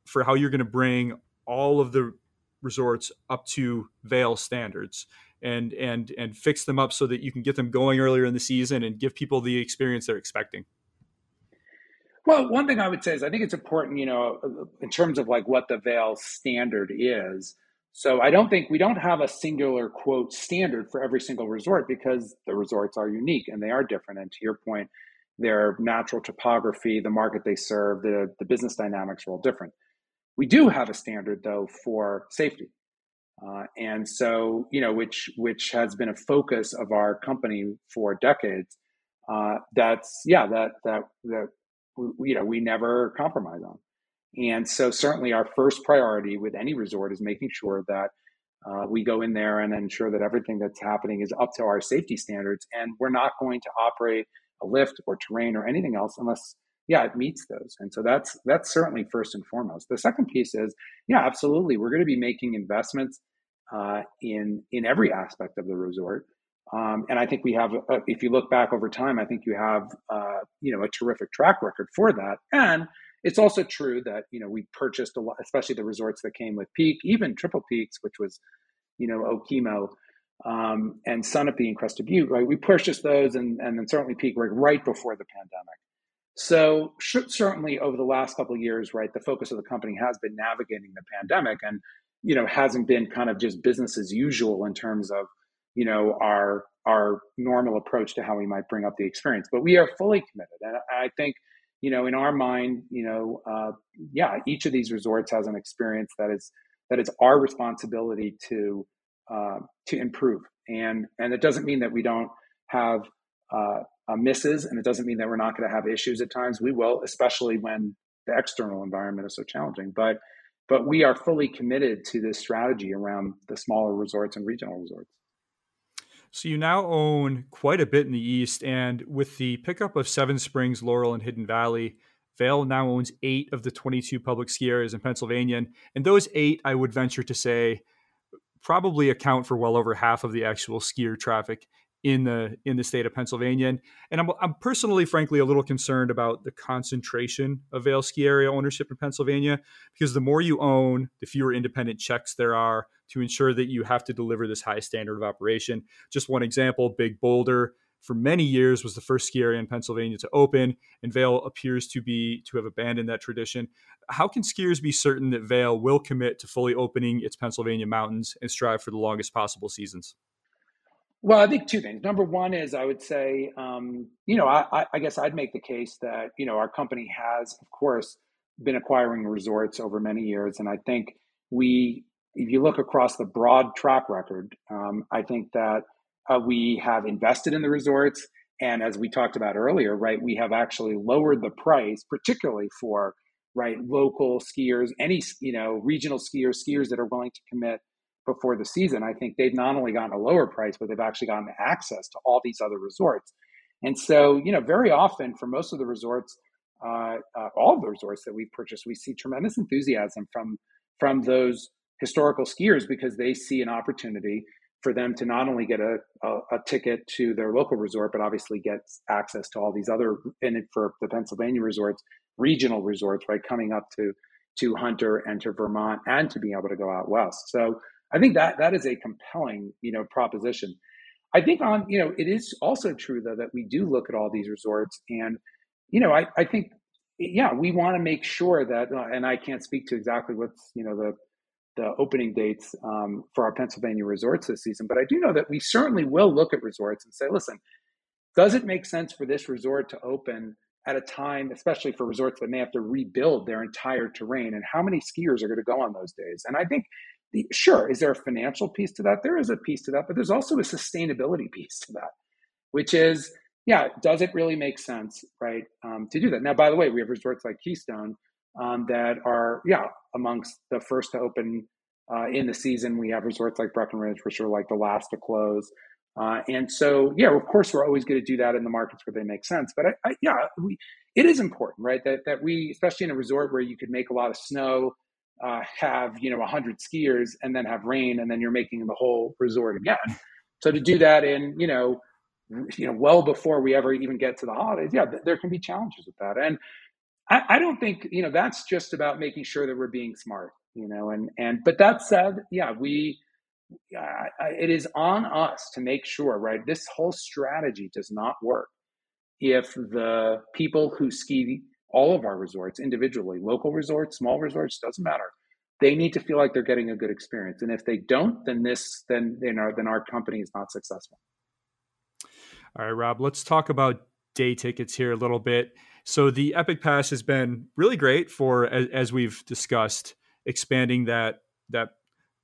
for how you're going to bring all of the resorts up to Vail standards? and and and fix them up so that you can get them going earlier in the season and give people the experience they're expecting? Well, one thing I would say is I think it's important, you know, in terms of like what the Vail standard is. So I don't think we don't have a singular quote standard for every single resort because the resorts are unique and they are different. And to your point, their natural topography, the market they serve, the, the business dynamics are all different. We do have a standard though for safety. Uh, and so, you know, which which has been a focus of our company for decades. Uh, that's yeah, that that that you know we never compromise on. And so, certainly, our first priority with any resort is making sure that uh, we go in there and ensure that everything that's happening is up to our safety standards, and we're not going to operate a lift or terrain or anything else unless yeah it meets those. And so that's that's certainly first and foremost. The second piece is yeah absolutely we're going to be making investments uh, in in every aspect of the resort. Um, and i think we have a, if you look back over time i think you have uh, you know a terrific track record for that. And it's also true that you know we purchased a lot especially the resorts that came with peak even triple peaks which was you know okemo um, and Sunapee and Crested Butte, right? We purchased those and, and then certainly Peak right, right before the pandemic. So certainly over the last couple of years, right, the focus of the company has been navigating the pandemic and, you know, hasn't been kind of just business as usual in terms of, you know, our our normal approach to how we might bring up the experience. But we are fully committed. And I think, you know, in our mind, you know, uh, yeah, each of these resorts has an experience that is that it's our responsibility to uh, to improve. And and it doesn't mean that we don't have uh, uh, misses, and it doesn't mean that we're not going to have issues at times. We will, especially when the external environment is so challenging. But but we are fully committed to this strategy around the smaller resorts and regional resorts. So you now own quite a bit in the East, and with the pickup of Seven Springs, Laurel, and Hidden Valley, Vail now owns eight of the 22 public ski areas in Pennsylvania. And those eight, I would venture to say, probably account for well over half of the actual skier traffic in the in the state of Pennsylvania. And, I'm, I'm personally, frankly, a little concerned about the concentration of Vail ski area ownership in Pennsylvania because the more you own, the fewer independent checks there are to ensure that you have to deliver this high standard of operation. Just one example: Big Boulder for many years was the first ski area in Pennsylvania to open, and Vail appears to be to have abandoned that tradition. How can skiers be certain that Vail will commit to fully opening its Pennsylvania mountains and strive for the longest possible seasons? Well, I think two things. Number one is I would say, um, you know, I, I, guess I'd make the case that, you know, our company has, of course, been acquiring resorts over many years. And I think we, if you look across the broad track record, um, I think that uh, we have invested in the resorts. And as we talked about earlier, right, we have actually lowered the price, particularly for, right, local skiers, any, you know, regional skiers, skiers that are willing to commit before the season, I think they've not only gotten a lower price, but they've actually gotten access to all these other resorts. And so, you know, very often for most of the resorts, uh, uh, all of the resorts that we've purchased, we see tremendous enthusiasm from from those historical skiers because they see an opportunity for them to not only get a, a, a, ticket to their local resort, but obviously get access to all these other, and for the Pennsylvania resorts, regional resorts, right, coming up to to Hunter and to Vermont, and to be able to go out west. So I think that that is a compelling, you know, proposition. I think on, you know, it is also true though that we do look at all these resorts and, you know, I, I think, yeah, we want to make sure that, and I can't speak to exactly what's, you know, the, the opening dates um, for our Pennsylvania resorts this season, but I do know that we certainly will look at resorts and say, listen, does it make sense for this resort to open at a time, especially for resorts that may have to rebuild their entire terrain, and how many skiers are going to go on those days? And I think the, sure, is there a financial piece to that? There is a piece to that, but there's also a sustainability piece to that, which is, yeah, does it really make sense, right, um, to do that? Now, by the way, we have resorts like Keystone um, that are, yeah, amongst the first to open uh, in the season. We have resorts like Breckenridge, which are like the last to close. Uh, and so, yeah, of course, we're always going to do that in the markets where they make sense. But I, I, yeah, we, it is important, right? That that we, especially in a resort where you could make a lot of snow, uh, have you know hundred skiers, and then have rain, and then you're making the whole resort again. So to do that in you know, you know, well before we ever even get to the holidays, yeah, th- there can be challenges with that. And I, I don't think you know that's just about making sure that we're being smart, you know. And and but that said, yeah, we uh, it is on us to make sure, right? This whole strategy does not work if the people who ski all of our resorts individually, local resorts, small resorts, doesn't matter. They need to feel like they're getting a good experience, and if they don't, then this, then you know, then our company is not successful. All right, Rob, let's talk about day tickets here a little bit. So the Epic Pass has been really great for, as, as we've discussed, expanding that that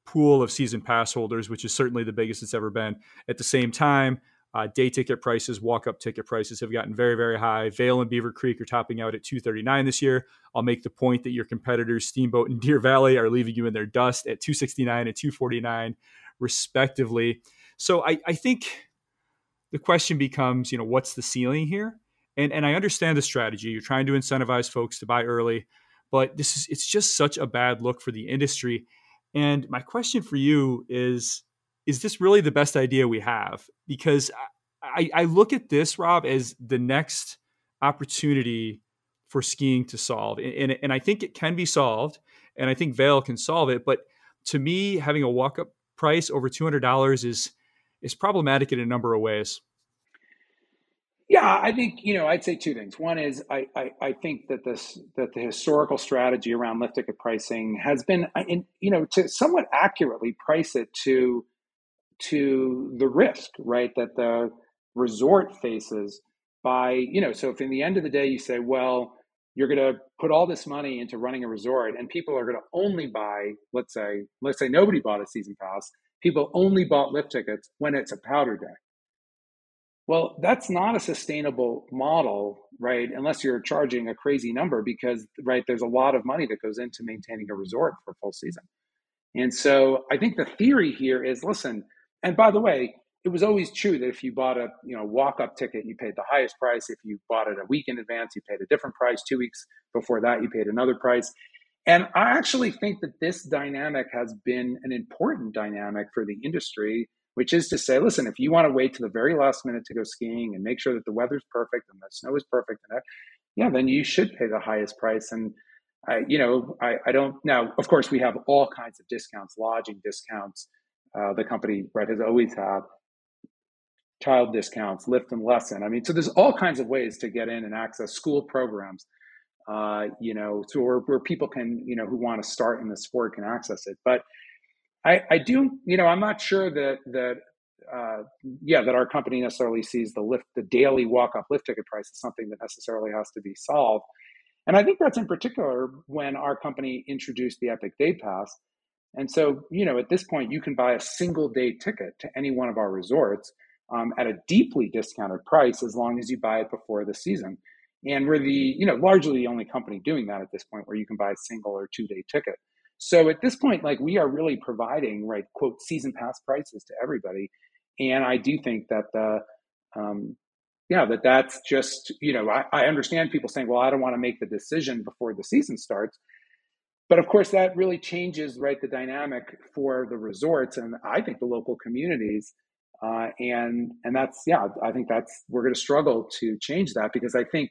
pool of season pass holders, which is certainly the biggest it's ever been. At the same time, uh, day ticket prices, walk up ticket prices have gotten very, very high. Vail and Beaver Creek are topping out at 239 this year. I'll make the point that your competitors, Steamboat and Deer Valley, are leaving you in their dust at 269 and 249, respectively. So I, I think the question becomes, you know, what's the ceiling here? And and I understand the strategy. You're trying to incentivize folks to buy early, but this is it's just such a bad look for the industry. And my question for you is is this really the best idea we have? Because I, I look at this, Rob, as the next opportunity for skiing to solve. And, and, I think it can be solved, and I think Vail can solve it. But to me, having a walk up price over $200 is, is problematic in a number of ways. Yeah, I think you know I'd say two things. One is I, I, I think that this that the historical strategy around lift ticket pricing has been uh, in, you know to somewhat accurately price it to to the risk right that the resort faces by you know so if in the end of the day you say well you're going to put all this money into running a resort and people are going to only buy let's say let's say nobody bought a season pass people only bought lift tickets when it's a powder day well, that's not a sustainable model, right? Unless you're charging a crazy number because, right, there's a lot of money that goes into maintaining a resort for full season. And so I think the theory here is listen, and by the way, it was always true that if you bought a you know walk up ticket, you paid the highest price. If you bought it a week in advance, you paid a different price. Two weeks before that, you paid another price. And I actually think that this dynamic has been an important dynamic for the industry which is to say, listen, if you want to wait to the very last minute to go skiing and make sure that the weather's perfect and the snow is perfect, and that, yeah, then you should pay the highest price. And I, you know, I, I don't now. Of course, we have all kinds of discounts, lodging discounts. Uh, the company right has always had child discounts, lift and lesson. I mean, so there's all kinds of ways to get in and access school programs. Uh, you know, so where, where people can, you know, who want to start in the sport can access it. But I, I do, you know, I'm not sure that that uh, yeah, that our company necessarily sees the lift, the daily walk up lift ticket price as something that necessarily has to be solved. And I think that's in particular when our company introduced the Epic Day Pass. And so, you know, at this point, you can buy a single day ticket to any one of our resorts um, at a deeply discounted price as long as you buy it before the season. And we're the, you know, largely the only company doing that at this point where you can buy a single or two day ticket. So at this point, like we are really providing right quote season pass prices to everybody, and I do think that the um, yeah that that's just you know I, I understand people saying well I don't want to make the decision before the season starts, but of course that really changes right the dynamic for the resorts and I think the local communities. Uh, and and that's yeah I think that's we're going to struggle to change that because I think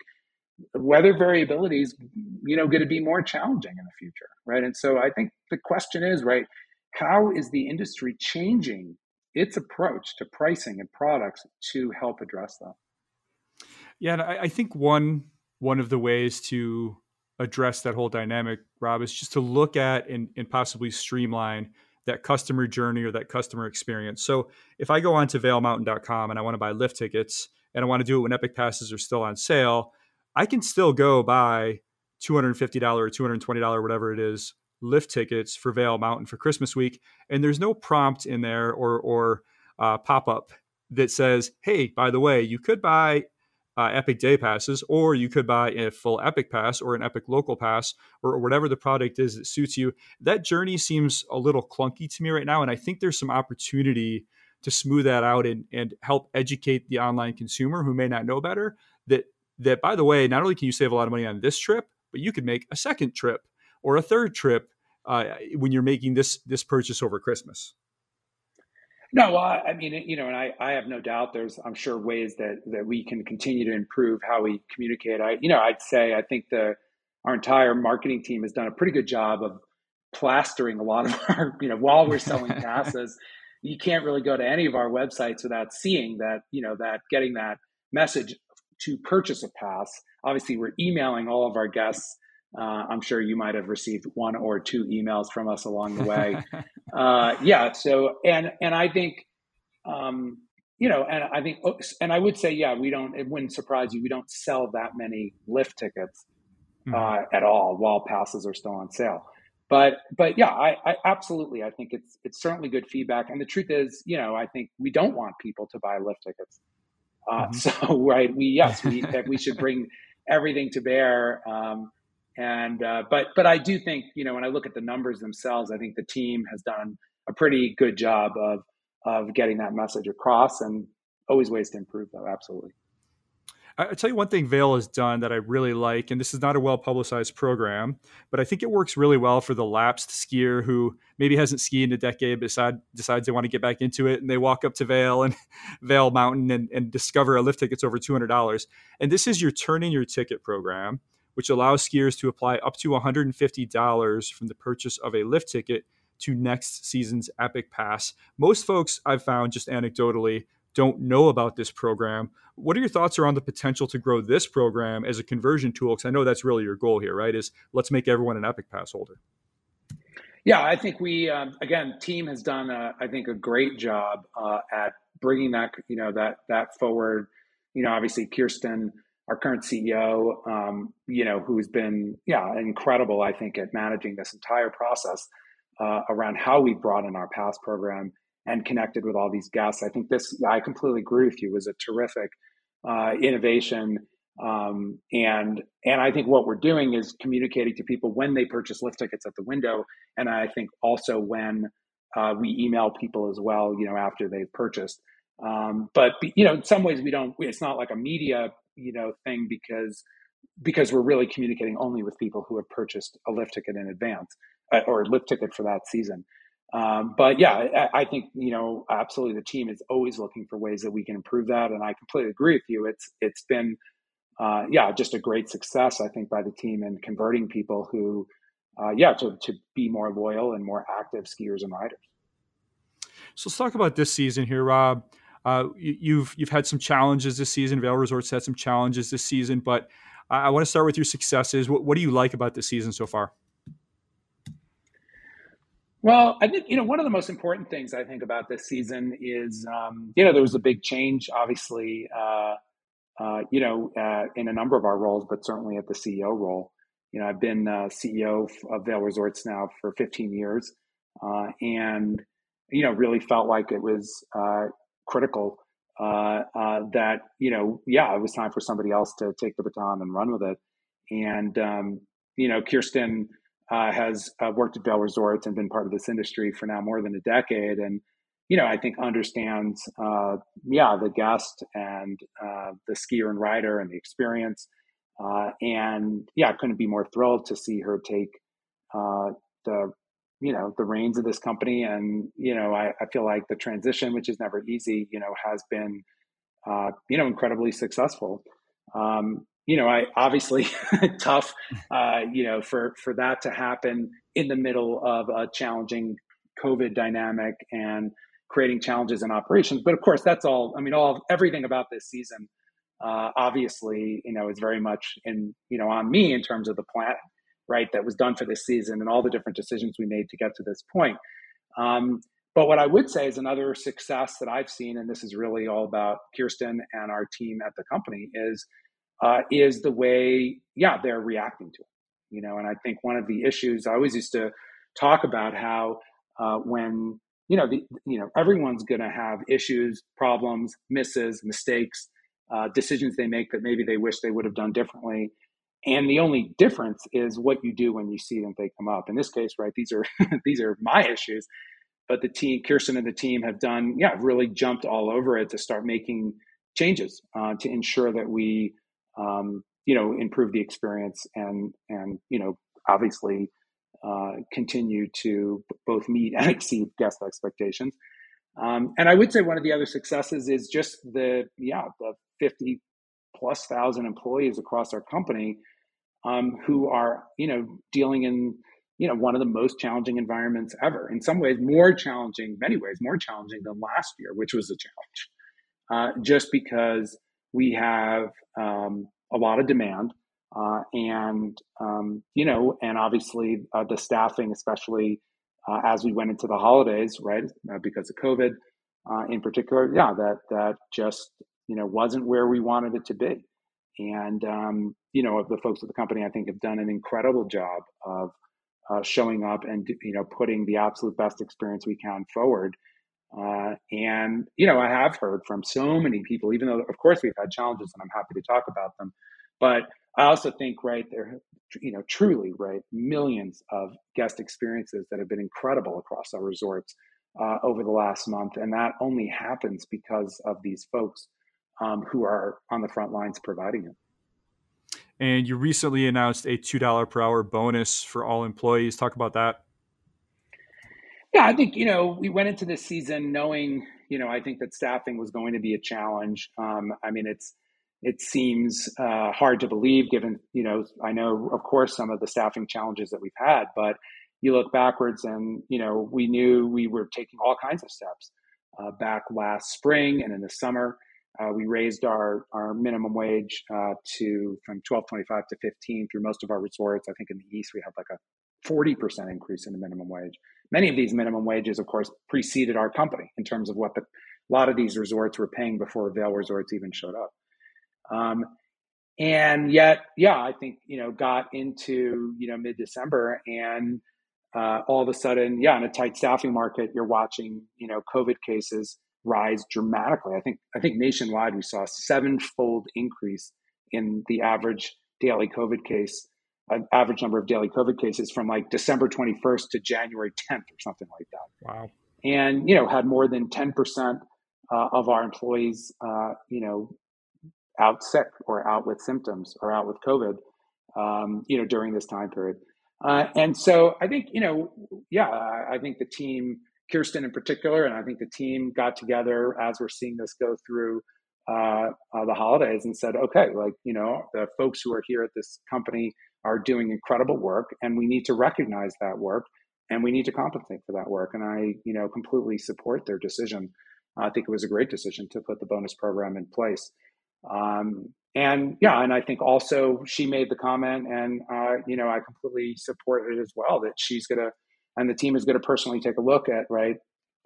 weather variability is you know going to be more challenging in the future right? And so i think the question is right how is the industry changing its approach to pricing and products to help address that? Yeah and I, I think one one of the ways to address that whole dynamic rob is just to look at and, and possibly streamline that customer journey or that customer experience. So if i go on to vailmountain.com and i want to buy lift tickets and i want to do it when epic passes are still on sale I can still go buy $250 or $220, whatever it is, lift tickets for Vail Mountain for Christmas week. And there's no prompt in there or, or uh, pop up that says, hey, by the way, you could buy uh, Epic Day passes, or you could buy a full Epic Pass or an Epic Local Pass, or, or, whatever the product is that suits you. That journey seems a little clunky to me right now, and I think there's some opportunity to smooth that out and, and help educate the online consumer who may not know better that that by the way not only can you save a lot of money on this trip but you could make a second trip or a third trip uh, when you're making this this purchase over christmas no, well, I mean, you know, and I, I have no doubt there's, I'm sure, ways that that we can continue to improve how we communicate. I, you know, I'd say I think the our entire marketing team has done a pretty good job of plastering a lot of our, you know, while we're selling passes. you can't really go to any of our websites without seeing that, you know, that getting that message to purchase a pass. Obviously, we're emailing all of our guests uh, I'm sure you might have received one or two emails from us along the way. uh, yeah. So, and and I think, um, you know, and I think, and I would say, yeah, we don't. It wouldn't surprise you. We don't sell that many lift tickets mm-hmm. uh, at all while passes are still on sale. But but yeah, I, I absolutely. I think it's it's certainly good feedback. And the truth is, you know, I think we don't want people to buy lift tickets. Uh, mm-hmm. So right, we yes, we we should bring everything to bear. Um, and uh, but but I do think you know when I look at the numbers themselves, I think the team has done a pretty good job of of getting that message across, and always ways to improve though. Absolutely. I tell you one thing Vail has done that I really like, and this is not a well publicized program, but I think it works really well for the lapsed skier who maybe hasn't skied in a decade, decide, decides they want to get back into it, and they walk up to Vail and Vail Mountain and, and discover a lift ticket's over two hundred dollars. And this is your turn in your ticket program which allows skiers to apply up to $150 from the purchase of a lift ticket to next season's Epic Pass. Most folks I've found, just anecdotally, don't know about this program. What are your thoughts around the potential to grow this program as a conversion tool? Because I know that's really your goal here, right? Is let's make everyone an Epic Pass holder. Yeah, I think we um, again, team has done, a, I think, a great job uh, at bringing that you know that that forward. You know, obviously Kirsten our current CEO, um, you know, who's been yeah incredible, I think, at managing this entire process uh, around how we brought in our pass program and connected with all these guests. I think this, I completely agree with you, was a terrific uh, innovation. Um, and and I think what we're doing is communicating to people when they purchase lift tickets at the window, and I think also when uh, we email people as well, you know, after they've purchased. Um, but you know, in some ways we don't. It's not like a media you know thing because because we're really communicating only with people who have purchased a lift ticket in advance uh, or a lift ticket for that season. Um, but yeah, I, I, think you know absolutely the team is always looking for ways that we can improve that, and I completely agree with you. It's it's been uh, yeah just a great success I think by the team in converting people who uh, yeah to to be more loyal and more active skiers and riders. So let's talk about this season here, Rob. Uh, you've you've had some challenges this season. Vail Resorts had some challenges this season, but I, I want to start with your successes. What, what do you like about this season so far? Well, I think you know one of the most important things I think about this season is um, you know there was a big change, obviously, uh, uh, you know, uh, in a number of our roles, but certainly at the CEO role. You know, I've been uh, CEO of Vail Resorts now for 15 years, uh, and you know, really felt like it was uh, critical that you know, yeah, it was time for somebody else to take the baton and run with it. And um, you know, Kirsten uh, has uh, worked at Vail Resorts and been part of this industry for now more than a decade, and you know, I think understands, uh, yeah, the guest and uh, the skier and rider and the experience. and yeah, couldn't be more thrilled to see her take the you know the reins of this company. And you know I, I feel like the transition which is never easy you know has been uh, you know incredibly successful. Um, you know i obviously tough uh, you know for for that to happen in the middle of a challenging covid dynamic and creating challenges in operations but of course that's all i mean all everything about this season uh, obviously you know is very much in you know on me in terms of the plan right, that was done for this season and all the different decisions we made to get to this point. Um, but what I would say is another success that I've seen, and this is really all about Kirsten and our team at the company, is uh, is the way, yeah, they're reacting to it. You know, and I think one of the issues I always used to talk about how uh, when you know the, you know everyone's going to have issues, problems, misses, mistakes, uh, decisions they make that maybe they wish they would have done differently. And the only difference is what you do when you see them they come up. In this case, right, these are these are my issues. but the team, Kirsten and the team have done, yeah, really jumped all over it to start making changes uh, to ensure that we, um, you know, improve the experience and and you know, obviously, uh, continue to both meet and exceed guest expectations. Um, and I would say one of the other successes is just the yeah the fifty plus thousand employees across our company um, who are you know dealing in you know one of the most challenging environments ever in some ways more challenging many ways more challenging than last year which was a challenge uh, just because we have um, a lot of demand uh, and um, you know and obviously uh, the staffing especially uh, as we went into the holidays right uh, because of covid uh, in particular yeah that that just you know wasn't where we wanted it to be and um, you know the folks at the company i think have done an incredible job of uh, showing up and you know putting the absolute best experience we can forward. Uh, and you know, I have heard from so many people, even though of course we've had challenges, and I'm happy to talk about them. But I also think, right, there, you know, truly, right, millions of guest experiences that have been incredible across our resorts uh, over the last month, and that only happens because of these folks um, who are on the front lines providing it. And you recently announced a $2 per hour bonus for all employees. Talk about that. Yeah, I think, you know, we went into this season knowing, you know, I think that staffing was going to be a challenge. Um, I mean, it's, it seems uh, hard to believe given, you know, I know, of course, some of the staffing challenges that we've had, but you look backwards and, you know, we knew we were taking all kinds of steps uh, back last spring and in the summer. Uh, we raised our, our minimum wage uh, to from 12.25 to 15 through most of our resorts. I think in the East we have like a 40% increase in the minimum wage. Many of these minimum wages, of course, preceded our company in terms of what the, a lot of these resorts were paying before Vail Resorts even showed up. Um, and yet, yeah, I think you know got into you know mid December and uh, all of a sudden, yeah, in a tight staffing market, you're watching you know COVID cases rise dramatically. I think I think nationwide we saw a sevenfold increase in the average daily COVID case, uh, average number of daily COVID cases from like December 21st to January 10th or something like that. Wow. And you know had more than 10 percent uh, of our employees, uh, you know, out sick or out with symptoms or out with COVID, um, you know, during this time period. Uh, and so I think you know, yeah, I think the team Kirsten in particular, and I think the team got together as we're seeing this go through uh, uh, the holidays and said, okay, like, you know, the folks who are here at this company are doing incredible work, and we need to recognize that work and we need to compensate for that work. And I, you know, completely support their decision. I think it was a great decision to put the bonus program in place. Um, and yeah, and I think also she made the comment, and uh, you know, I completely support it as well that she's going to and the team is going to personally take a look at right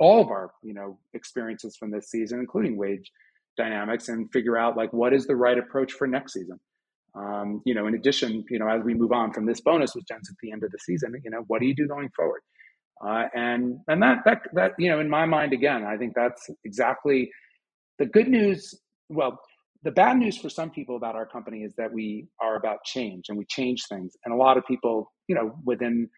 all of our you know experiences from this season, including wage dynamics, and figure out like what is the right approach for next season. Um, you know, in addition, you know, as we move on from this bonus, which ends at the end of the season, you know, what do you do going forward? Uh, and and that that that you know, in my mind, again, I think that's exactly the good news. Well, the bad news for some people about our company is that we are about change and we change things, and a lot of people, you know, within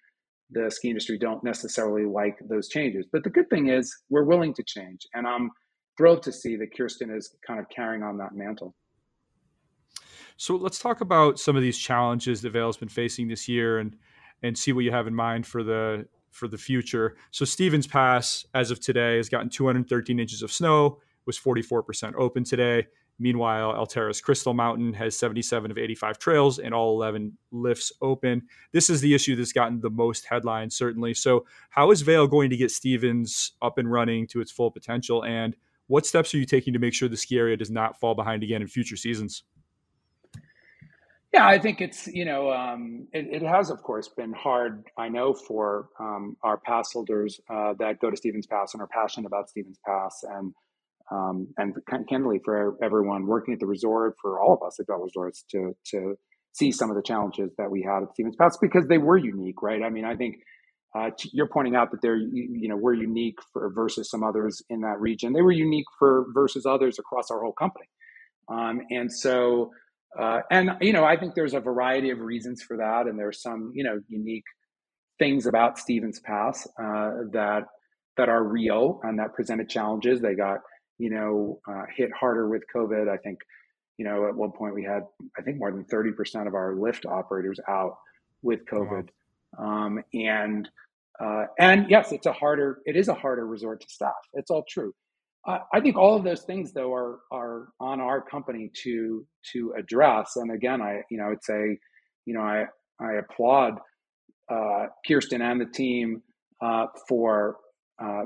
the ski industry don't necessarily like those changes. But the good thing is we're willing to change. And I'm thrilled to see that Kirsten is kind of carrying on that mantle. So let's talk about some of these challenges that Vail's been facing this year and and see what you have in mind for the for the future. So Stevens Pass, as of today, has gotten 213 inches of snow, was 44% open today. Meanwhile, Alterra's Crystal Mountain has 77 of 85 trails and all 11 lifts open. This is the issue that's gotten the most headlines, certainly. So, how is Vail going to get Stevens up and running to its full potential? And what steps are you taking to make sure the ski area does not fall behind again in future seasons? Yeah, I think it's, you know, um, it, it, has, of course, been hard, I know, for um, our pass holders uh, that go to Stevens Pass and are passionate about Stevens Pass. And um, and candidly for everyone working at the resort, for all of us at Vail Resorts to to see some of the challenges that we had at Stevens Pass because they were unique, right? I mean, I think uh, you're pointing out that they're you know we're unique for versus some others in that region. They were unique for versus others across our whole company, um, and so uh, and you know I think there's a variety of reasons for that, and there's some you know unique things about Stevens Pass uh, that that are real and that presented challenges. They got you know uh, hit harder with COVID. I think you know at one point we had I think more than thirty percent of our lift operators out with COVID, wow. um, and uh, and yes, it's a harder it is a harder resort to staff. It's all true. I think all of those things, though, are are on our company to to address. And again, I you know, would say, you know, I I applaud uh, Kirsten and the team uh, for uh,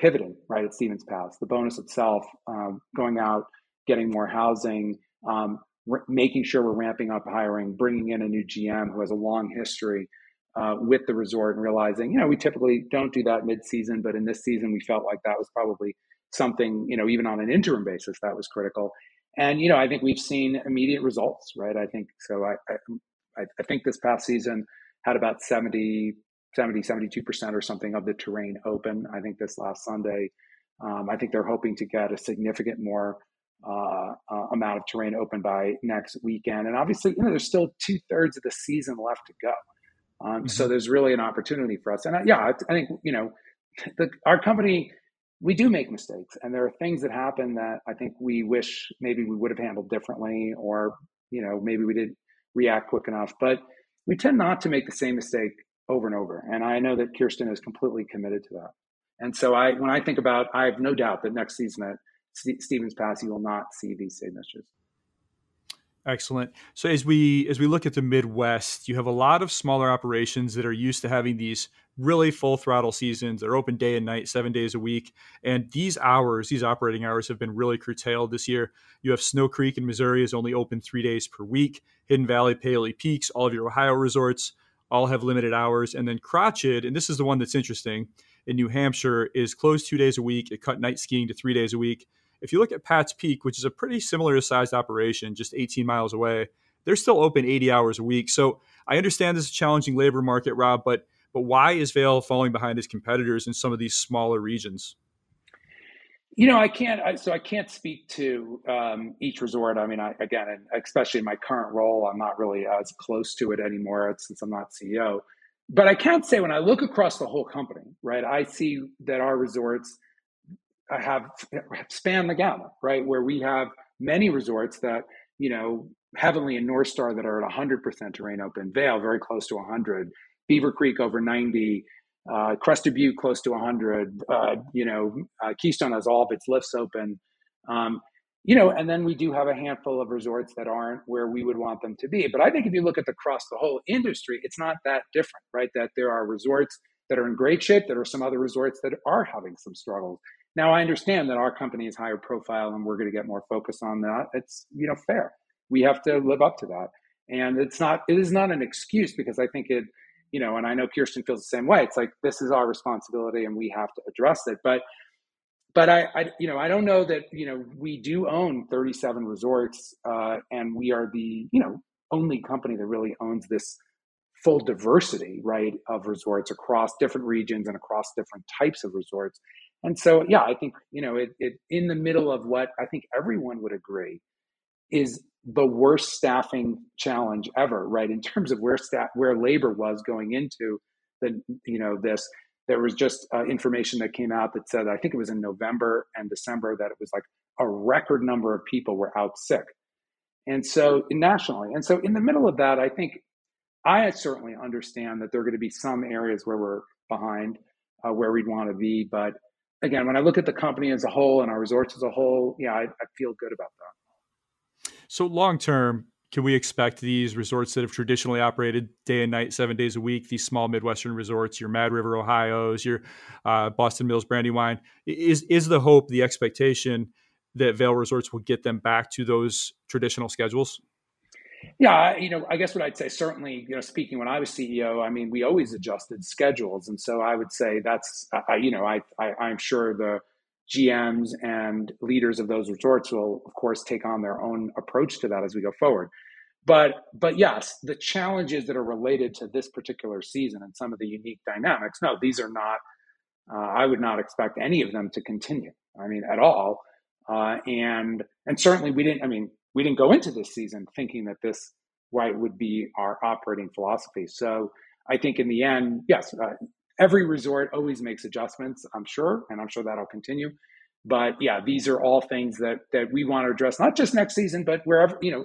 pivoting right at Stevens Pass. The bonus itself, um, going out, getting more housing, um, r- making sure we're ramping up hiring, bringing in a new GM who has a long history. Uh, with the resort and realizing, you know, we typically don't do that mid-season, but in this season we felt like that was probably something, you know, even on an interim basis, that was critical. And, you know, I think we've seen immediate results, right? I think so. I, I, I think this past season had about 70, 70, 72% or something of the terrain open. I think this last Sunday, um, I think they're hoping to get a significant more uh, uh, amount of terrain open by next weekend. And obviously, you know, there's still two thirds of the season left to go. Um, mm-hmm. So there's really an opportunity for us. And I, yeah, I, I think, you know, the, our company we do make mistakes and there are things that happen that i think we wish maybe we would have handled differently or you know maybe we didn't react quick enough but we tend not to make the same mistake over and over and i know that kirsten is completely committed to that and so i when i think about i have no doubt that next season at stevens pass you will not see these same issues Excellent. So as we as we look at the Midwest, you have a lot of smaller operations that are used to having these really full throttle seasons. They're open day and night, seven days a week, and these hours, these operating hours, have been really curtailed this year. You have Snow Creek in Missouri is only open three days per week. Hidden Valley, Paoli Peaks, all of your Ohio resorts all have limited hours, and then Crotched, and this is the one that's interesting in New Hampshire, is closed two days a week. It cut night skiing to three days a week if you look at Pat's Peak, which is a pretty similar sized operation, just 18 miles away, they're still open 80 hours a week. So I understand this is a challenging labor market, Rob, but but why is Vail falling behind its competitors in some of these smaller regions? You know, I can't. I, so I can't speak to um, each resort. I mean, I, again, especially in my current role, I'm not really as close to it anymore since I'm not CEO. But I can't say when I look across the whole company, right? I see that our resorts have spanned the gamut, right? Where we have many resorts that, you know, Heavenly and Northstar that are at 100% terrain open, Vail very close to 100, Beaver Creek over 90, uh, Crested Butte close to 100, uh, you know, uh, Keystone has all of its lifts open. Um, you know, and then we do have a handful of resorts that aren't where we would want them to be. But I think if you look at the, across the whole industry, it's not that different, right? That there are resorts that are in great shape, there are some other resorts that are having some struggles. Now I understand that our company is higher profile and we're going to get more focus on that. It's you know fair. We have to live up to that, and it's not it is not an excuse because I think it you know, and I know Kirsten feels the same way. It's like this is our responsibility and we have to address it. But but I, I you know I don't know that you know we do own 37 resorts uh, and we are the you know only company that really owns this full diversity right of resorts across different regions and across different types of resorts and so, yeah, I think, you know, it, it in the middle of what I think everyone would agree is the worst staffing challenge ever, right? In terms of where staff, where labor was going into the, you know, this, there was just uh, information that came out that said, I think it was in November and December that it was like a record number of people were out sick. And so nationally, and so in the middle of that, I think I certainly understand that there are going to be some areas where we're behind, uh, where we'd want to be, but again, when I look at the company as a whole and our resorts as a whole, yeah, I, I feel good about that. So long term, can we expect these resorts that have traditionally operated day and night, seven days a week, these small Midwestern resorts, your Mad River Ohio's, your uh, Boston Mills Brandywine, is is the hope, the expectation that Vail Resorts will get them back to those traditional schedules? Yeah, you know, I guess what I'd say certainly, you know, speaking when I was CEO, I mean, we always adjusted schedules, and so I would say that's, I, you know, I, I I'm sure the GMs and leaders of those resorts will, of course, take on their own approach to that as we go forward. But but yes, the challenges that are related to this particular season and some of the unique dynamics. No, these are not. Uh, I would not expect any of them to continue. I mean, at all. Uh, and and certainly we didn't. I mean, we didn't go into this season thinking that this right would be our operating philosophy. So I think in the end, yes, uh, every resort always makes adjustments, I'm sure, and I'm sure that'll continue. But yeah, these are all things that that we want to address, not just next season, but wherever you know,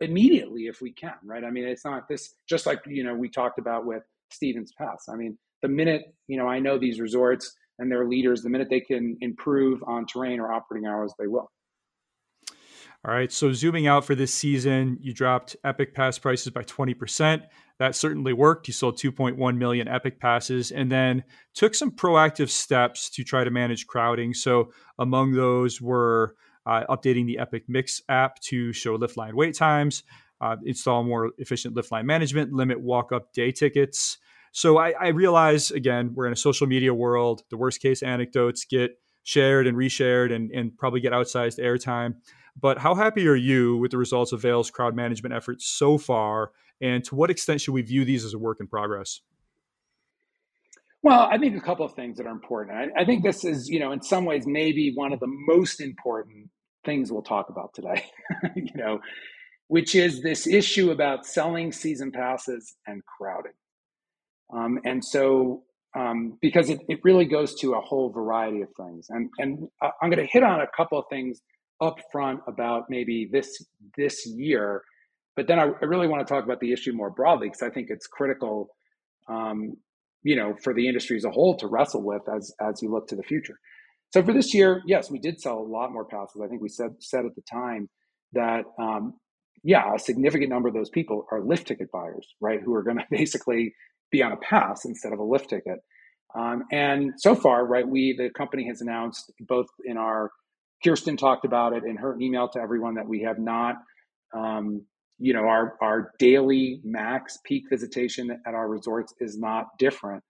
immediately if we can, right? I mean, it's not this just like you know we talked about with Stevens Pass. I mean, the minute you know I know these resorts and their leaders, the minute they can improve on terrain or operating hours, they will. All right. So zooming out for this season, you dropped Epic Pass prices by 20%. That certainly worked. You sold 2.1 million Epic Passes and then took some proactive steps to try to manage crowding. So among those were uh, updating the Epic Mix app to show lift line wait times, uh, install more efficient lift line management, limit walk up day tickets. So I, I realize, again, we're in a social media world. The worst case anecdotes get shared and reshared and, and probably get outsized airtime. But how happy are you with the results of Vail's crowd management efforts so far? And to what extent should we view these as a work in progress? Well, I think a couple of things that are important. I, I, think this is, you know, in some ways, maybe one of the most important things we'll talk about today, you know, which is this issue about selling season passes and crowding. Um, and so, um, because it, it really goes to a whole variety of things. And, and I'm going to hit on a couple of things upfront about maybe this this year, but then I, I really want to talk about the issue more broadly because I think it's critical, um, you know, for the industry as a whole to wrestle with as as you look to the future. So for this year, yes, we did sell a lot more passes. I think we said said at the time that um, yeah, a significant number of those people are lift ticket buyers, right? Who are going to basically be on a pass instead of a lift ticket. Um, and so far, right, we the company has announced both in our Kirsten talked about it in her email to everyone that we have not, um, you know, our our daily max peak visitation at our resorts is not different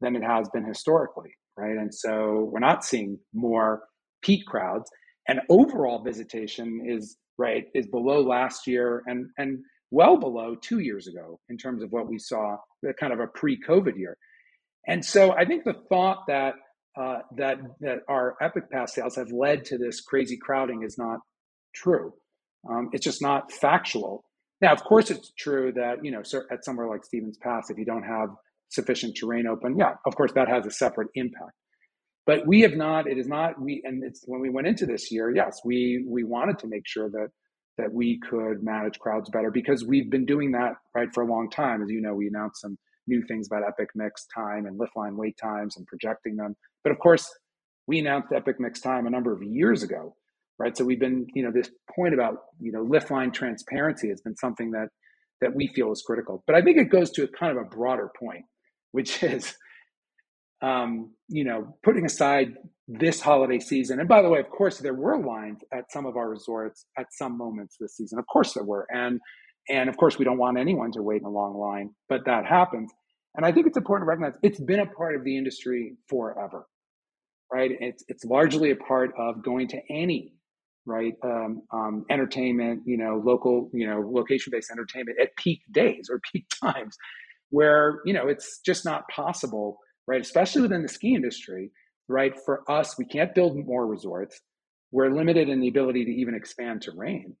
than it has been historically, right? And so we're not seeing more peak crowds, and overall visitation is right is below last year and and well below two years ago in terms of what we saw, the kind of a pre-COVID year. And so I think the thought that uh, that that our Epic Pass sales have led to this crazy crowding is not true. Um, it's just not factual. Now, of course, it's true that you know at somewhere like Stevens Pass, if you don't have sufficient terrain open, yeah, of course that has a separate impact. But we have not. It is not. We and it's when we went into this year. Yes, we we wanted to make sure that that we could manage crowds better because we've been doing that right for a long time. As you know, we announced some new things about Epic Mix time and lift line wait times and projecting them but of course, we announced Epic Mix Time a number of years ago, right? So we've been, you know, this point about, you know, lift line transparency has been something that that we feel is critical. But I think it goes to a kind of a broader point, which is, um, you know, putting aside this holiday season. And by the way, of course, there were lines at some of our resorts at some moments this season. Of course, there were, and and of course, we don't want anyone to wait in a long line, but that happens. And I think it's important to recognize it's been a part of the industry forever right? It's it's largely a part of going to any right um, um, entertainment, you know, local, you know, location based entertainment at peak days or peak times, where you know it's just not possible, right? Especially within the ski industry, right? For us, we can't build more resorts. We're limited in the ability to even expand terrain.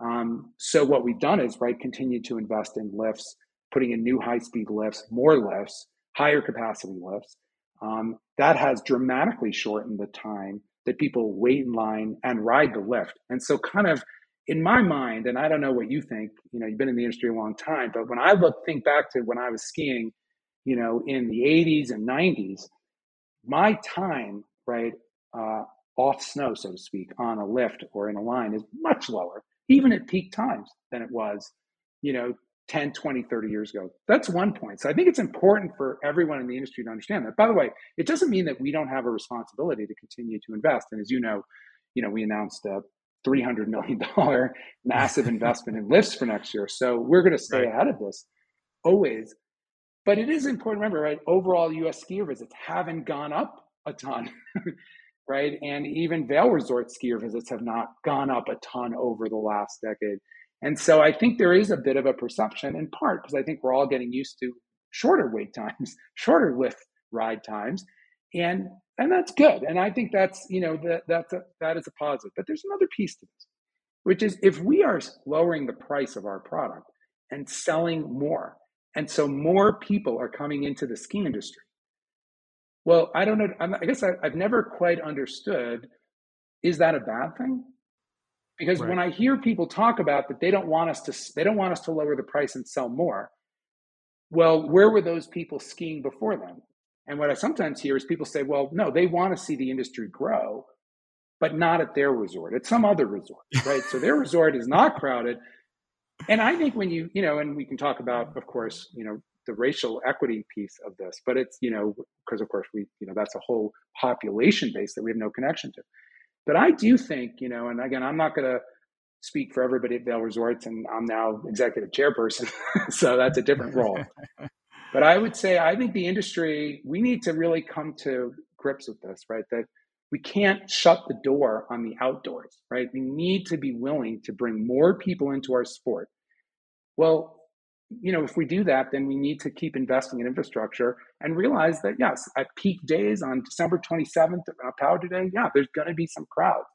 Um, so what we've done is right continue to invest in lifts, putting in new high speed lifts, more lifts, higher capacity lifts, um, that has dramatically shortened the time that people wait in line and ride the lift. And so, kind of in my mind, and I don't know what you think, you know, you've been in the industry a long time, but when I look, think back to when I was skiing, you know, in the 80s and 90s, my time, right, uh, off snow, so to speak, on a lift or in a line is much lower, even at peak times, than it was, you know, 10, 20, 30 years ago. That's one point. So I think it's important for everyone in the industry to understand that. By the way, it doesn't mean that we don't have a responsibility to continue to invest. And as you know, you know, we announced a $300 million massive investment in lifts for next year. So we're going to stay right. ahead of this always. But it is important to remember, right? Overall US skier visits haven't gone up a ton. right? And even Vail Resort skier visits have not gone up a ton over the last decade. And so I think there is a bit of a perception in part because I think we're all getting used to shorter wait times, shorter lift ride times. And and that's good. And I think that's, you know, that that's a, that is a positive. But there's another piece to this, which is if we are lowering the price of our product and selling more, and so more people are coming into the ski industry, Well, I don't know. I guess I, have never quite understood. Is that a bad thing? Because right. when I hear people talk about that, they don't want us to. They don't want us to lower the price and sell more. Well, where were those people skiing before then? And what I sometimes hear is people say, "Well, no, they want to see the industry grow, but not at their resort, at some other resort, right? so their resort is not crowded." And I think when you, you know, and we can talk about, of course, you know, the racial equity piece of this, but it's, you know, because of course we, you know, that's a whole population base that we have no connection to. But I do think, you know, and again, I'm not going to speak for everybody at Vail Resorts, and I'm now executive chairperson, so that's a different role. but I would say I think the industry we need to really come to grips with this, right? That we can't shut the door on the outdoors, right? We need to be willing to bring more people into our sport. Well, you know, if we do that, then we need to keep investing in infrastructure and realize that, yes, at peak days on December 27th, uh, Powder Day, yeah, there's going to be some crowds.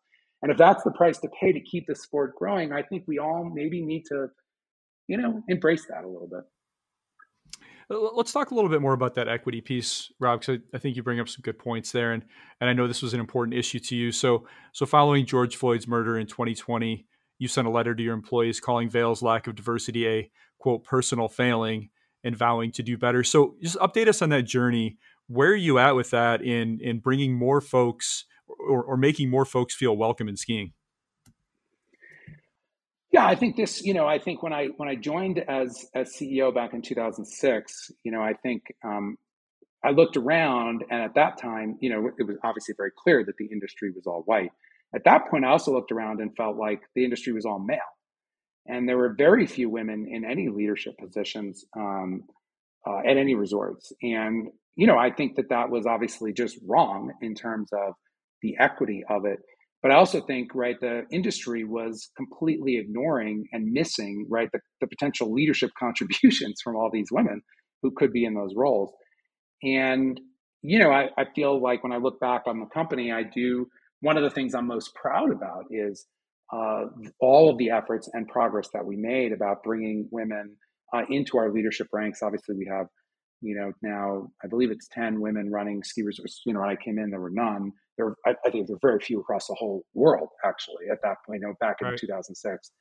And if that's the price to pay to keep the sport growing, I think we all maybe need to, you know, embrace that a little bit. Let's talk a little bit more about that equity piece, Rob, because I think you bring up some good points there, and and I know this was an important issue to you. So so following George Floyd's murder in 2020, you sent a letter to your employees calling Vail's lack of diversity a quote personal failing and vowing to do better. So just update us on that journey. Where are you at with that in in bringing more folks or, or making more folks feel welcome in skiing? Yeah, I think this, you know, I think when I when I joined as as CEO back in 2006, you know, I think um, I looked around, and at that time, you know, it was obviously very clear that the industry was all white. At that point, I also looked around and felt like the industry was all male, and there were very few women in any leadership positions um, uh, at any resorts. And you know, I think that that was obviously just wrong in terms of the equity of it. But I also think, right, the industry was completely ignoring and missing, right, the, the potential leadership contributions from all these women who could be in those roles. And, you know, I, I feel like when I look back on the company, I do, one of the things I'm most proud about is uh, all of the efforts and progress that we made about bringing women uh, into our leadership ranks. Obviously, we have, you know, now I believe it's 10 women running ski resorts. You know, when I came in, there were none. There, were, I, I, think there were very few across the whole world, actually, at that point, you know, back in right. 2006.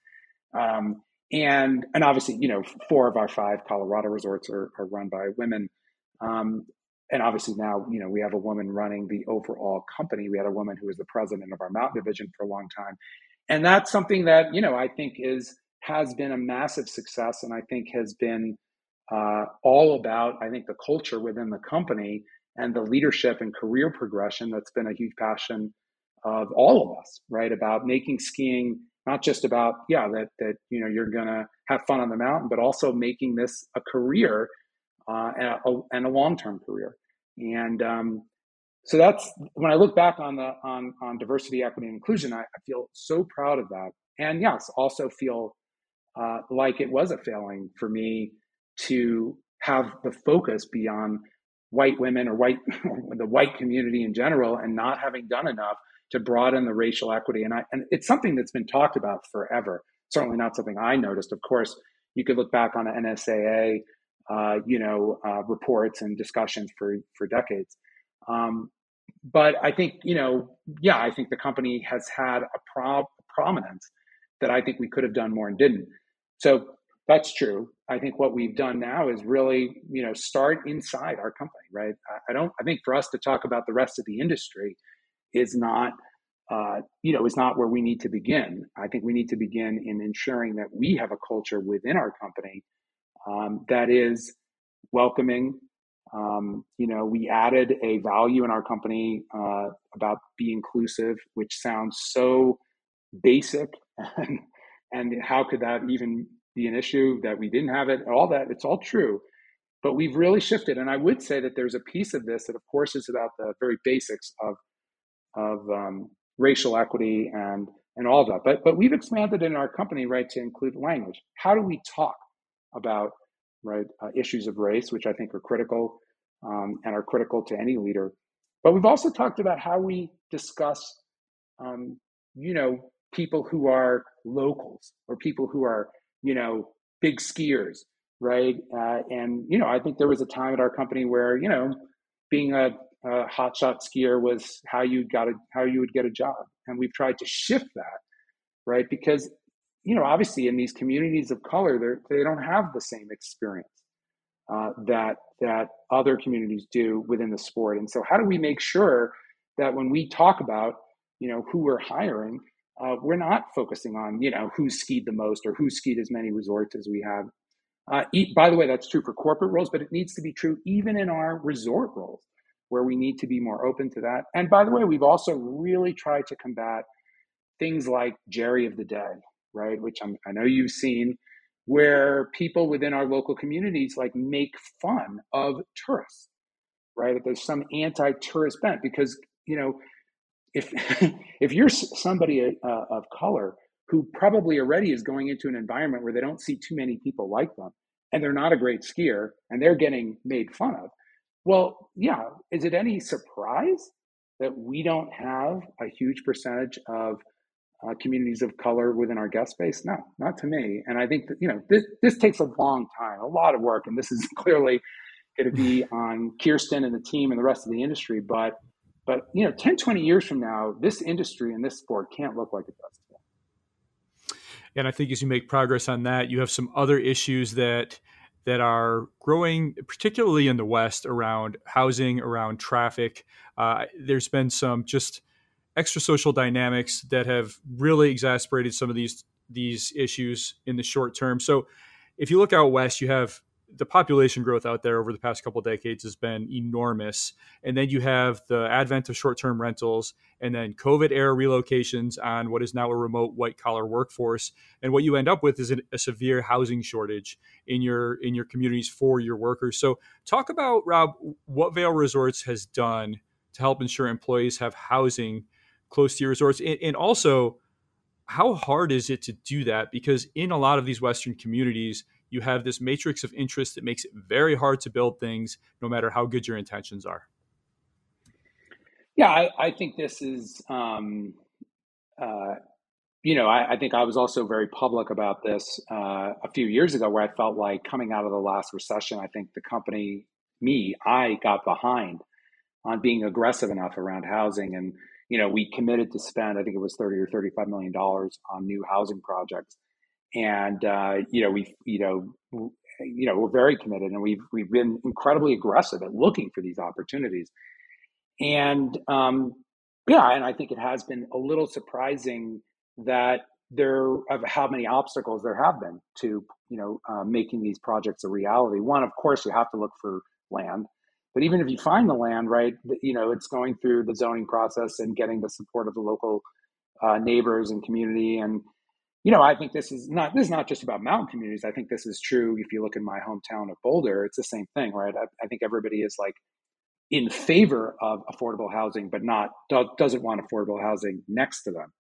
Um, and and obviously, you know, four of our five Colorado resorts are, are run by women. Um, and obviously now, you know, we have a woman running the overall company. We had a woman who was the president of our mountain division for a long time and that's something that you know I think is has been a massive success, and I think has been uh, all about I think the culture within the company and the leadership and career progression. That's been a huge passion of all of us, right? About making skiing not just about yeah that that you know you're gonna have fun on the mountain, but also making this a career uh, and a, a long term career. And um, so that's when I look back on the on on diversity, equity, and inclusion, I, I feel so proud of that. And yes, also feel uh, like it was a failing for me to have the focus beyond white women or white the white community in general, and not having done enough to broaden the racial equity. And I and it's something that's been talked about forever. Certainly not something I noticed. Of course, you could look back on the NSAA, uh, you know, uh, reports and discussions for for decades. Um, but I think, you know, yeah, I think the company has had a pro- prominence that I think we could have done more and didn't. So that's true. I think what we've done now is really, you know, start inside our company, right? I, I don't. I think for us to talk about the rest of the industry is not, uh, you know, is not where we need to begin. I think we need to begin in ensuring that we have a culture within our company um, that is welcoming, um, you know, we added a value in our company uh, about be inclusive, which sounds so basic, and, and how could that even be an issue that we didn't have it? All that it's all true, but we've really shifted. And I would say that there's a piece of this that, of course, is about the very basics of of um, racial equity and and all that. But but we've expanded in our company right to include language. How do we talk about right? Uh, issues of race, which I think are critical um, and are critical to any leader. But we've also talked about how we discuss, um, you know, people who are locals or people who are, you know, big skiers, right? Uh, and you know, I think there was a time at our company where, you know, being a a hotshot skier was how you got a, how you would get a job, and we've tried to shift that, right? Because you know, obviously, in these communities of color, they don't have the same experience uh, that that other communities do within the sport. And so, how do we make sure that when we talk about you know who we're hiring, uh, we're not focusing on you know who skied the most or who skied as many resorts as we have. Uh, by the way, that's true for corporate roles, but it needs to be true even in our resort roles, where we need to be more open to that. And by the way, we've also really tried to combat things like Jerry of the Day, right? Which I'm, I know you've seen, where people within our local communities like make fun of tourists, right? That there's some anti-tourist bent because you know if if you're somebody uh, of color who probably already is going into an environment where they don't see too many people like them and they're not a great skier and they're getting made fun of well yeah is it any surprise that we don't have a huge percentage of uh, communities of color within our guest base no not to me. And i think that you know this, this takes a long time a lot of work and this is clearly going to be on kirsten and the team and the rest of the industry but but you know 10 20 years from now this industry and this sport can't look like it does today. And i think as you make progress on that you have some other issues that that are growing particularly in the west around housing around traffic. Uh, there's been some just extra social dynamics that have really exasperated some of these these issues in the short term so if you look out west you have the population growth out there over the past couple decades has been enormous. And then you have the advent of short term rentals and then COVID era relocations on what is now a remote white collar workforce. And what you end up with is a severe housing shortage in your in your communities for your workers. So talk about Rob what Vail Resorts has done to help ensure employees have housing close to your resorts. And, and also how hard is it to do that? Because in a lot of these western communities you have this matrix of interest that makes it very hard to build things no matter how good your intentions are. Yeah i, I think this is um, uh, you know I, I, think i was also very public about this uh, a few years ago where i felt like coming out of the last recession i think the company me i got behind on being aggressive enough around housing and you know we committed to spend i think it was 30 or 35 million dollars on new housing projects. And uh, you know we you know you know we're very committed and we've we've been incredibly aggressive at looking for these opportunities. And um, yeah and i think it has been a little surprising that there of how many obstacles there have been to you know uh, making these projects a reality. One of course you have to look for land but even if you find the land right you know it's going through the zoning process and getting the support of the local uh, neighbors and community and you know, I think this is not this is not just about mountain communities. I think this is true if you look in my hometown of Boulder. It's the same thing, right? I, I think everybody is like in favor of affordable housing, but not doesn't want affordable housing next to them.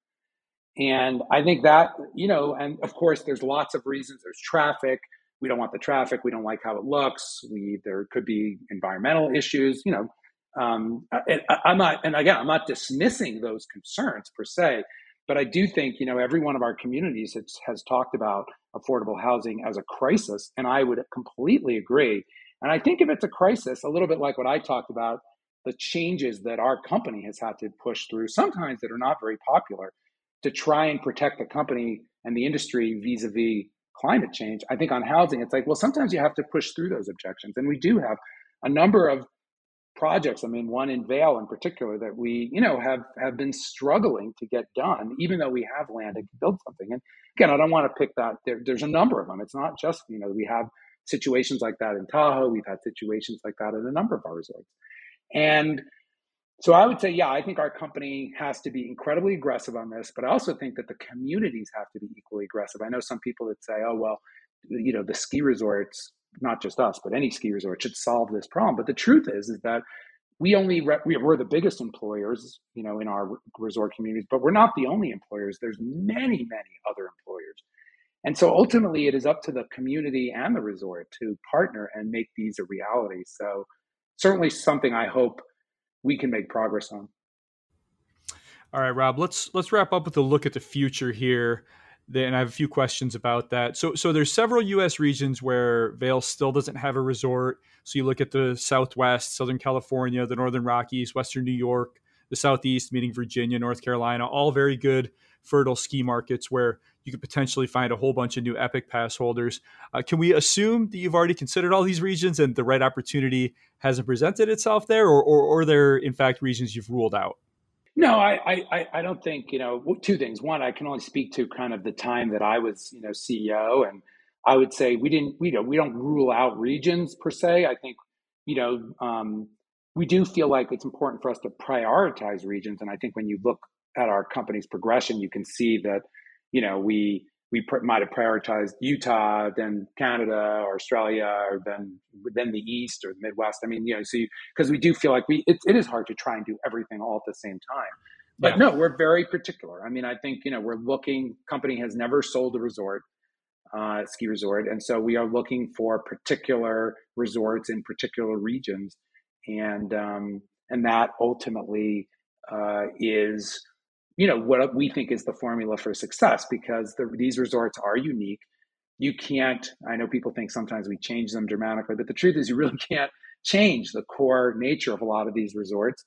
And I think that you know, and of course, there's lots of reasons. There's traffic. We don't want the traffic. We don't like how it looks. We there could be environmental issues. You know, um, I, I'm not, and again, I'm not dismissing those concerns per se but I do think, you know, every one of our communities has, has talked about affordable housing as a crisis, and I would completely agree. And I think if it's a crisis, a little bit like what I talked about, the changes that our company has had to push through, sometimes that are not very popular, to try and protect the company and the industry vis a vis climate change. I think on housing, it's like, well, sometimes you have to push through those objections. And we do have a number of projects. I mean, one in Vail in particular that we, you know, have have been struggling to get done, even though we have land to build something. And again, I don't want to pick that. There, there's a number of them. It's not just you know we have situations like that in Tahoe. We've had situations like that in a number of our resorts, and so I would say, yeah, I think our company has to be incredibly aggressive on this, but I also think that the communities have to be equally aggressive. I know some people that say, oh well, you know, the ski resorts not just us, but any ski resort should solve this problem. But the truth is, is that we only re- we're the biggest employers, you know, in our resort communities, but we're not the only employers. There's many, many other employers, and so ultimately, it is up to the community and the resort to partner and make these a reality. So, certainly, something I hope we can make progress on. All right, Rob. Let's let's wrap up with a look at the future here and I have a few questions about that. So, so there's several U.S. regions where Vail still doesn't have a resort. So you look at the Southwest, Southern California, the Northern Rockies, Western New York, the Southeast, meaning Virginia, North Carolina, all very good, fertile ski markets where you could potentially find a whole bunch of new Epic Pass holders. Uh, can we assume that you've already considered all these regions and the right opportunity hasn't presented itself there, or, or, or are there in fact regions you've ruled out? No, I, I, I don't think, you know, two things. One, I can only speak to kind of the time that I was, you know, CEO. And I would say we didn't, we don't, we don't rule out regions per se. I think, you know, um, we do feel like it's important for us to prioritize regions. And I think when you look at our company's progression, you can see that, you know, we, we pr- might have prioritized Utah, then Canada, or Australia, or then then the East or the Midwest. I mean, you know, so because we do feel like we it, it is hard to try and do everything all at the same time. But yeah. no, we're very particular. I mean, I think you know we're looking. Company has never sold a resort, uh, ski resort, and so we are looking for particular resorts in particular regions, and um, and that ultimately uh, is you know what we think is the formula for success because the, these resorts are unique. You can't i know people think sometimes we change them dramatically but the truth is you really can't change the core nature of a lot of these resorts.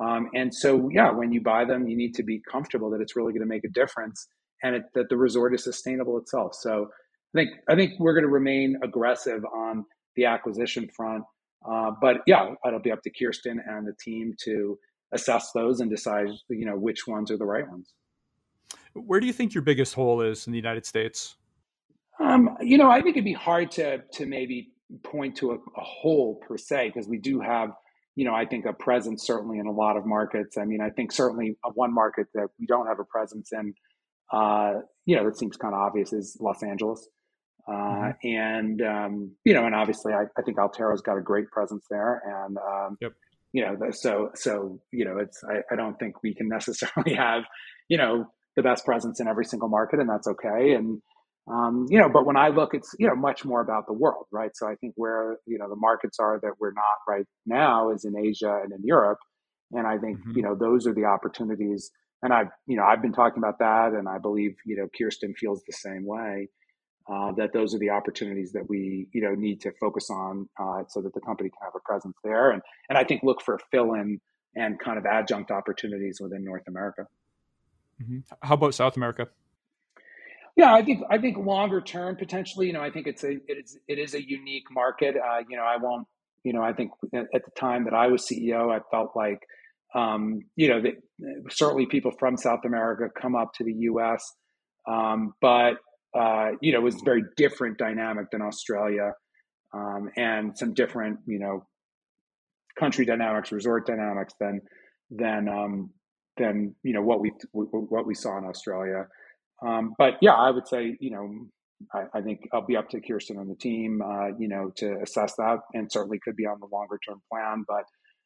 Um, and so yeah when you buy them you need to be comfortable that it's really going to make a difference and it, that the resort is sustainable itself. So i think i think we're going to remain aggressive on the acquisition front. Uh, but yeah it'll be up to kirsten and the team to assess those and decide you know which ones are the right ones. Where do you think your biggest hole is in the united states? Um, you know i think it'd be hard to to maybe point to a, a hole per se because we do have you know i think a presence certainly in a lot of markets. I mean i think certainly one market that we don't have a presence in uh, you know that seems kind of obvious is los angeles. Uh, mm-hmm. and um, you know and obviously I, I think Alterra's got a great presence there and um, yep you know, so so you know, it's I, I don't think we can necessarily have, you know, the best presence in every single market, and that's okay. And um, you know, but when I look, it's you know much more about the world, right? So I think where you know the markets are that we're not right now is in Asia and in Europe, and I think mm-hmm. you know those are the opportunities. And I've you know I've been talking about that, and I believe you know Kirsten feels the same way uh, that those are the opportunities that we you know need to focus on uh, so that the company can have a presence there and and I think look for fill in and kind of adjunct opportunities within North America. Mm-hmm. How about South America? Yeah, I think I think longer term potentially. You know, I think it's a it is it is a unique market. Uh, you know, I won't. You know, I think at the time that I was CEO, I felt like um, you know that certainly people from South America come up to the U.S. Um, but uh, you know, was very different dynamic than Australia, um, and some different, you know, country dynamics, resort dynamics than than um, than you know what we what we saw in Australia. Um, but yeah, I would say you know I, I, think I'll be up to Kirsten and the team, uh, you know, to assess that, and certainly could be on the longer term plan, but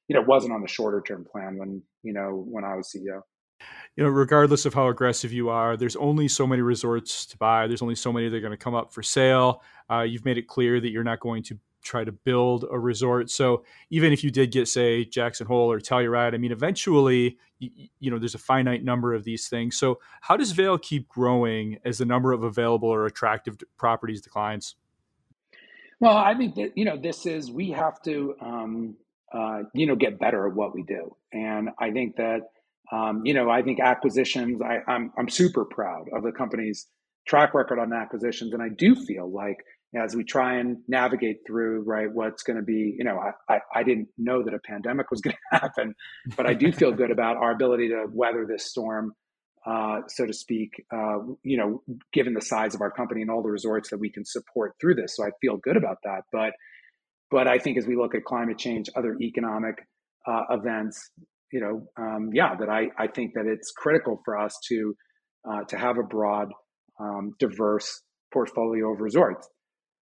you know, it wasn't on the shorter term plan when you know when I was CEO you know, regardless of how aggressive you are, there's only so many resorts to buy. There's only so many that are going to come up for sale. Uh, you've made it clear that you're not going to try to build a resort. So even if you did get, say, Jackson Hole or Telluride, I mean, eventually, you, you, know, there's a finite number of these things. So how does Vail keep growing as the number of available or attractive properties declines? Well, I think that you know this is we have to um, uh, you know get better at what we do, and I think that um, you know, I think acquisitions, I, I'm, I'm super proud of the company's track record on acquisitions. And I do feel like as we try and navigate through, right, what's going to be, you know, I, I, I, didn't know that a pandemic was going to happen, but I do feel good about our ability to weather this storm, uh, so to speak, uh, you know, given the size of our company and all the resorts that we can support through this. So I feel good about that. But, but I think as we look at climate change, other economic uh, events, you know, um, yeah, that I, I think that it's critical for us to uh, to have a broad, um, diverse portfolio of resorts.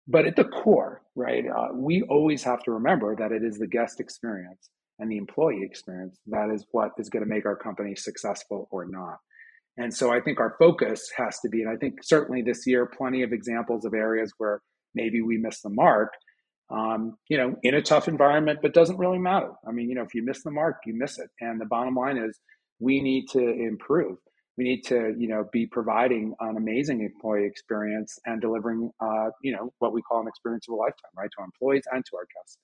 But at the core, right, uh, we always have to remember that it is the guest experience and the employee experience that is what is going to make our company successful or not. And so I think our focus has to be, and I think certainly this year, plenty of examples of areas where maybe we missed the mark um, you know, in a tough environment, but doesn't really matter. I mean, you know, if you miss the mark, you miss it. And the bottom line is we need to improve. we need to you know be providing an amazing employee experience and delivering uh, you know what we call an experience of a lifetime right to our employees and to our guests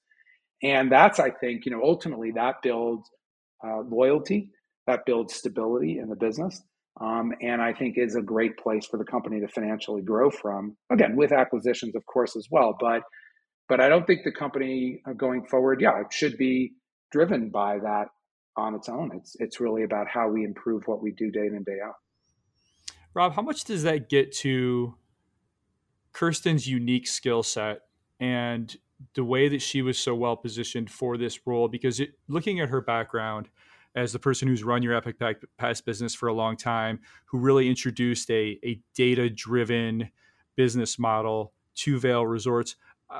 and that's i think you know ultimately that builds uh, loyalty that builds stability in the business um, and i think is a great place for the company to financially grow from again with acquisitions of course as well but but i don't think the company uh, going forward yeah it should be driven by that on its own. It's it's really about how we improve what we do day in and day out. Rob, how much does that get to Kirsten's unique skill set and the way that she was so well positioned for this role? Because it, looking at her background as the person who's run your Epic Pass business for a long time, who really introduced a, a data driven business model to Vail Resorts,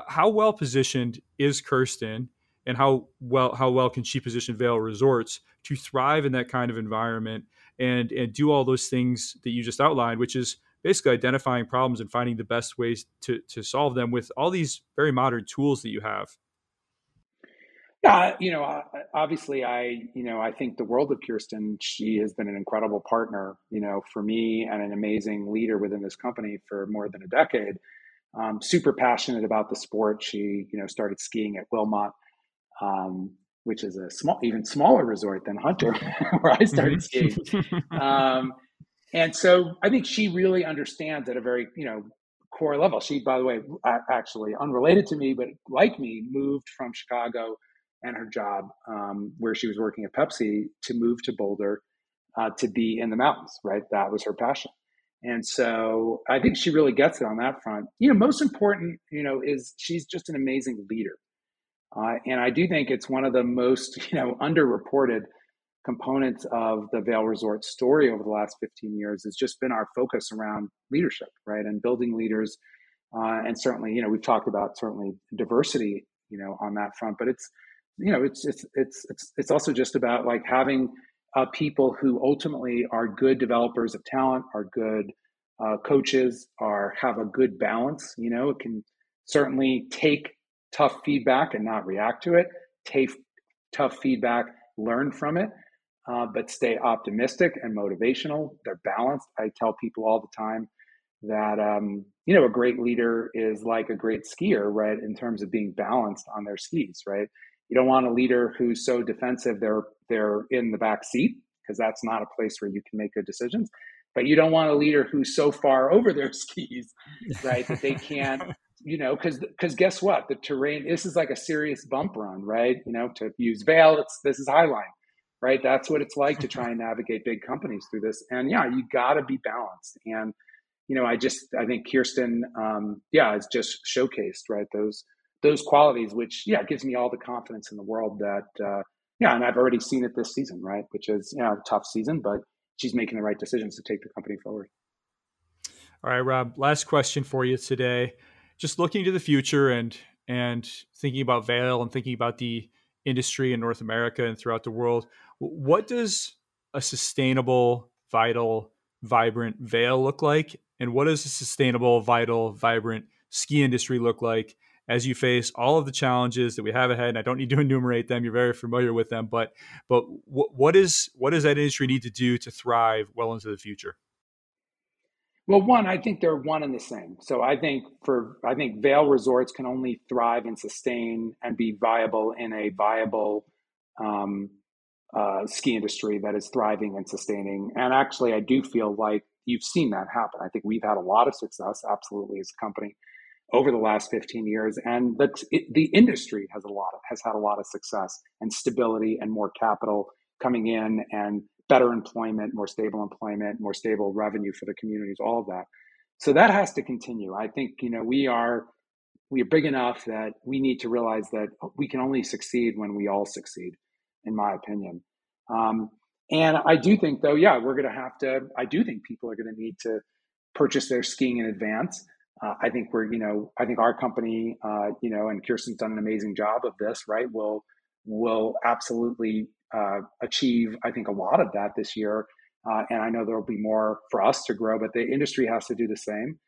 how well positioned is Kirsten and how well how well can she position Vail Resorts to thrive in that kind of environment and and do all those things that you just outlined, which is basically identifying problems and finding the best ways to to solve them with all these very modern tools that you have. Yeah, you know, obviously, I, you know, I think the world of Kirsten. She has been an incredible partner, you know, for me and an amazing leader within this company for more than a decade. Um, super passionate about the sport. She, you know, started skiing at Wilmot um, which is a small, even smaller resort than Hunter, where I started mm-hmm. skiing. Um, and so I think she really understands at a very, you know, core level. She, by the way, actually unrelated to me, but like me, moved from Chicago and her job um, where she was working at Pepsi to move to Boulder uh, to be in the mountains. Right, that was her passion. And so I think she really gets it on that front. You know, most important, you know, is she's just an amazing leader. Uh, and I do think it's one of the most you know underreported components of the Vail Resort story over the last 15 years has just been our focus around leadership, right, and building leaders. Uh, and certainly, you know, we've talked about certainly diversity, you know, on that front. But it's, you know, it's it's it's it's it's also just about like having uh, people who ultimately are good developers of talent, are good uh, coaches, are have a good balance. You know, it can certainly take tough feedback and not react to it. Take tough feedback, learn from it, uh, but stay optimistic and motivational. They're balanced. I tell people all the time that um, you know a great leader is like a great skier, right? In terms of being balanced on their skis, right? You don't want a leader who's so defensive they're they're in the back seat because that's not a place where you can make good decisions. But you don't want a leader who's so far over their skis, right, that they can't you know, because because guess what? The terrain. This is like a serious bump run, right? You know, to use Vail, it's this is Highline, right? That's what it's like to try and navigate big companies through this. And yeah, you got to be balanced. And you know, I just I think Kirsten, um, yeah, has just showcased right those those qualities, which yeah gives me all the confidence in the world that uh, yeah, and I've already seen it this season, right? Which is you know a tough season, but she's making the right decisions to take the company forward. All right, Rob. Last question for you today just looking to the future and and thinking about Vail and thinking about the industry in North America and throughout the world, what does a sustainable, vital, vibrant Vail look like? And what does a sustainable, vital, vibrant ski industry look like as you face all of the challenges that we have ahead? And I don't need to enumerate them; you're very familiar with them. But but what is what does that industry need to do to thrive well into the future? Well, one, I think they're one and the same. So I think for I think Vail Resorts can only thrive and sustain and be viable in a viable um, uh, ski industry that is thriving and sustaining. And actually, I do feel like you've seen that happen. I think we've had a lot of success, absolutely, as a company over the last 15 years, and the the industry has a lot of, has had a lot of success and stability and more capital coming in and better employment, more stable employment, more stable revenue for the communities, all of that. So that has to continue. I think, you know, we are we are big enough that we need to realize that we can only succeed when we all succeed, in my opinion. Um, and I do think, though, yeah, we're going to have to. I do think people are going to need to purchase their skiing in advance. Uh, I think we're, you know, I think our company, uh, you know, and Kirsten's done an amazing job of this, right? Will will absolutely uh, achieve, I think, a lot of that this year. Uh, and I know there will be more for us to grow, but the industry has to do the same.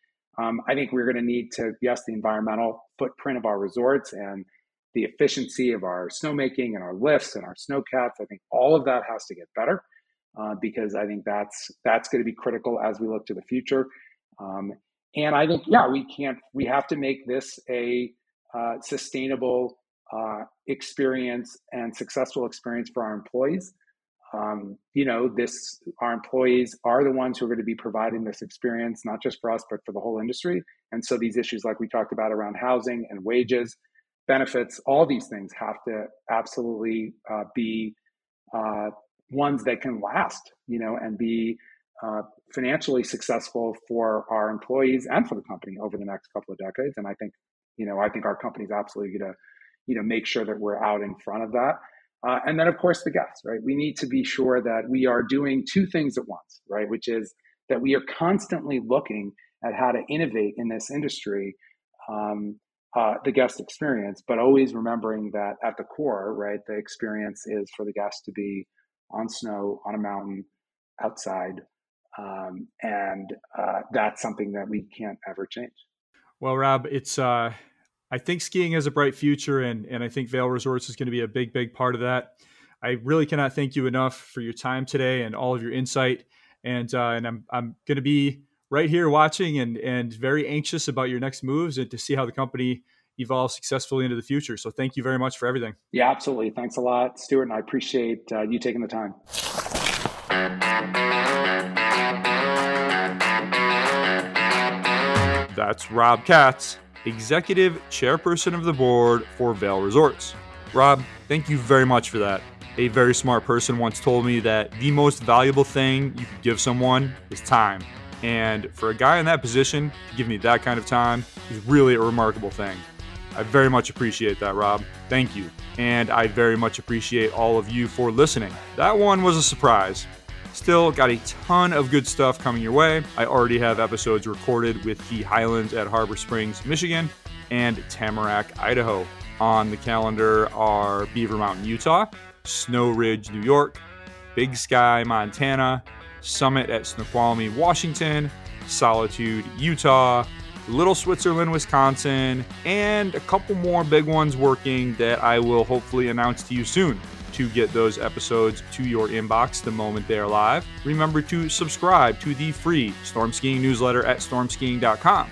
Um, I think we're going to need to, yes, the environmental footprint of our resorts and the efficiency of our snowmaking and our lifts and our snowcats. I think all of that has to get better. uh, because I think that's that's going to be critical as we look to the future. Um, and I think yeah, we can't we have to make this a uh, sustainable uh, experience and successful experience for our employees. Um, you know, this our employees are the ones who are going to be providing this experience, not just for us, but for the whole industry. And so these issues, like we talked about around housing and wages, benefits, all these things have to absolutely uh, be uh, ones that can last, you know, and be uh, financially successful for our employees and for the company over the next couple of decades. And I think, you know, I think our company is absolutely going to, you know, make sure that we're out in front of that. Uh, and then, of course, the guests, right? We need to be sure that we are doing two things at once, right? Which is that we are constantly looking at how to innovate in this industry, um, uh, the guest experience, but always remembering that at the core, right, the experience is for the guest to be on snow, on a mountain, outside. Um, and uh, that's something that we can't ever change. Well, Rob, it's uh, I think skiing has a bright future, and and I think Vail Resorts is going to be a big, big part of that. I really cannot thank you enough for your time today and all of your insight. And uh, and I'm I'm going to be right here watching and and very anxious about your next moves and to see how the company evolve successfully into the future. So thank you very much for everything. Yeah, absolutely. Thanks a lot, Stuart, and I appreciate uh, you taking the time. That's Rob Katz, Executive Chairperson of the Board for Vail Resorts. Rob, thank you very much for that. A very smart person once told me that the most valuable thing you could give someone is time. And for a guy in that position to give me that kind of time is really a remarkable thing. I very much appreciate that, Rob. Thank you. And I very much appreciate all of you for listening. That one was a surprise. Still, got a ton of good stuff coming your way. I already have episodes recorded with the Highlands at Harbor Springs, Michigan, and Tamarack, Idaho. On the calendar are Beaver Mountain, Utah, Snow Ridge, New York, Big Sky, Montana, Summit at Snoqualmie, Washington, Solitude, Utah, Little Switzerland, Wisconsin, and a couple more big ones working that I will hopefully announce to you soon. To get those episodes to your inbox the moment they are live, remember to subscribe to the free Storm Skiing newsletter at stormskiing.com.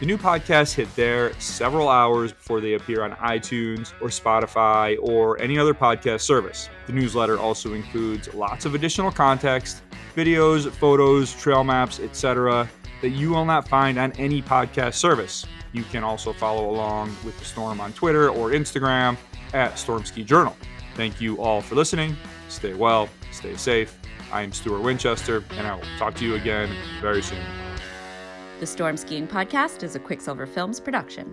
The new podcasts hit there several hours before they appear on iTunes or Spotify or any other podcast service. The newsletter also includes lots of additional context, videos, photos, trail maps, etc that you will not find on any podcast service. You can also follow along with the storm on Twitter or Instagram at Storm Ski Journal. Thank you all for listening. Stay well, stay safe. I am Stuart Winchester, and I will talk to you again very soon. The Storm Skiing Podcast is a Quicksilver Films production.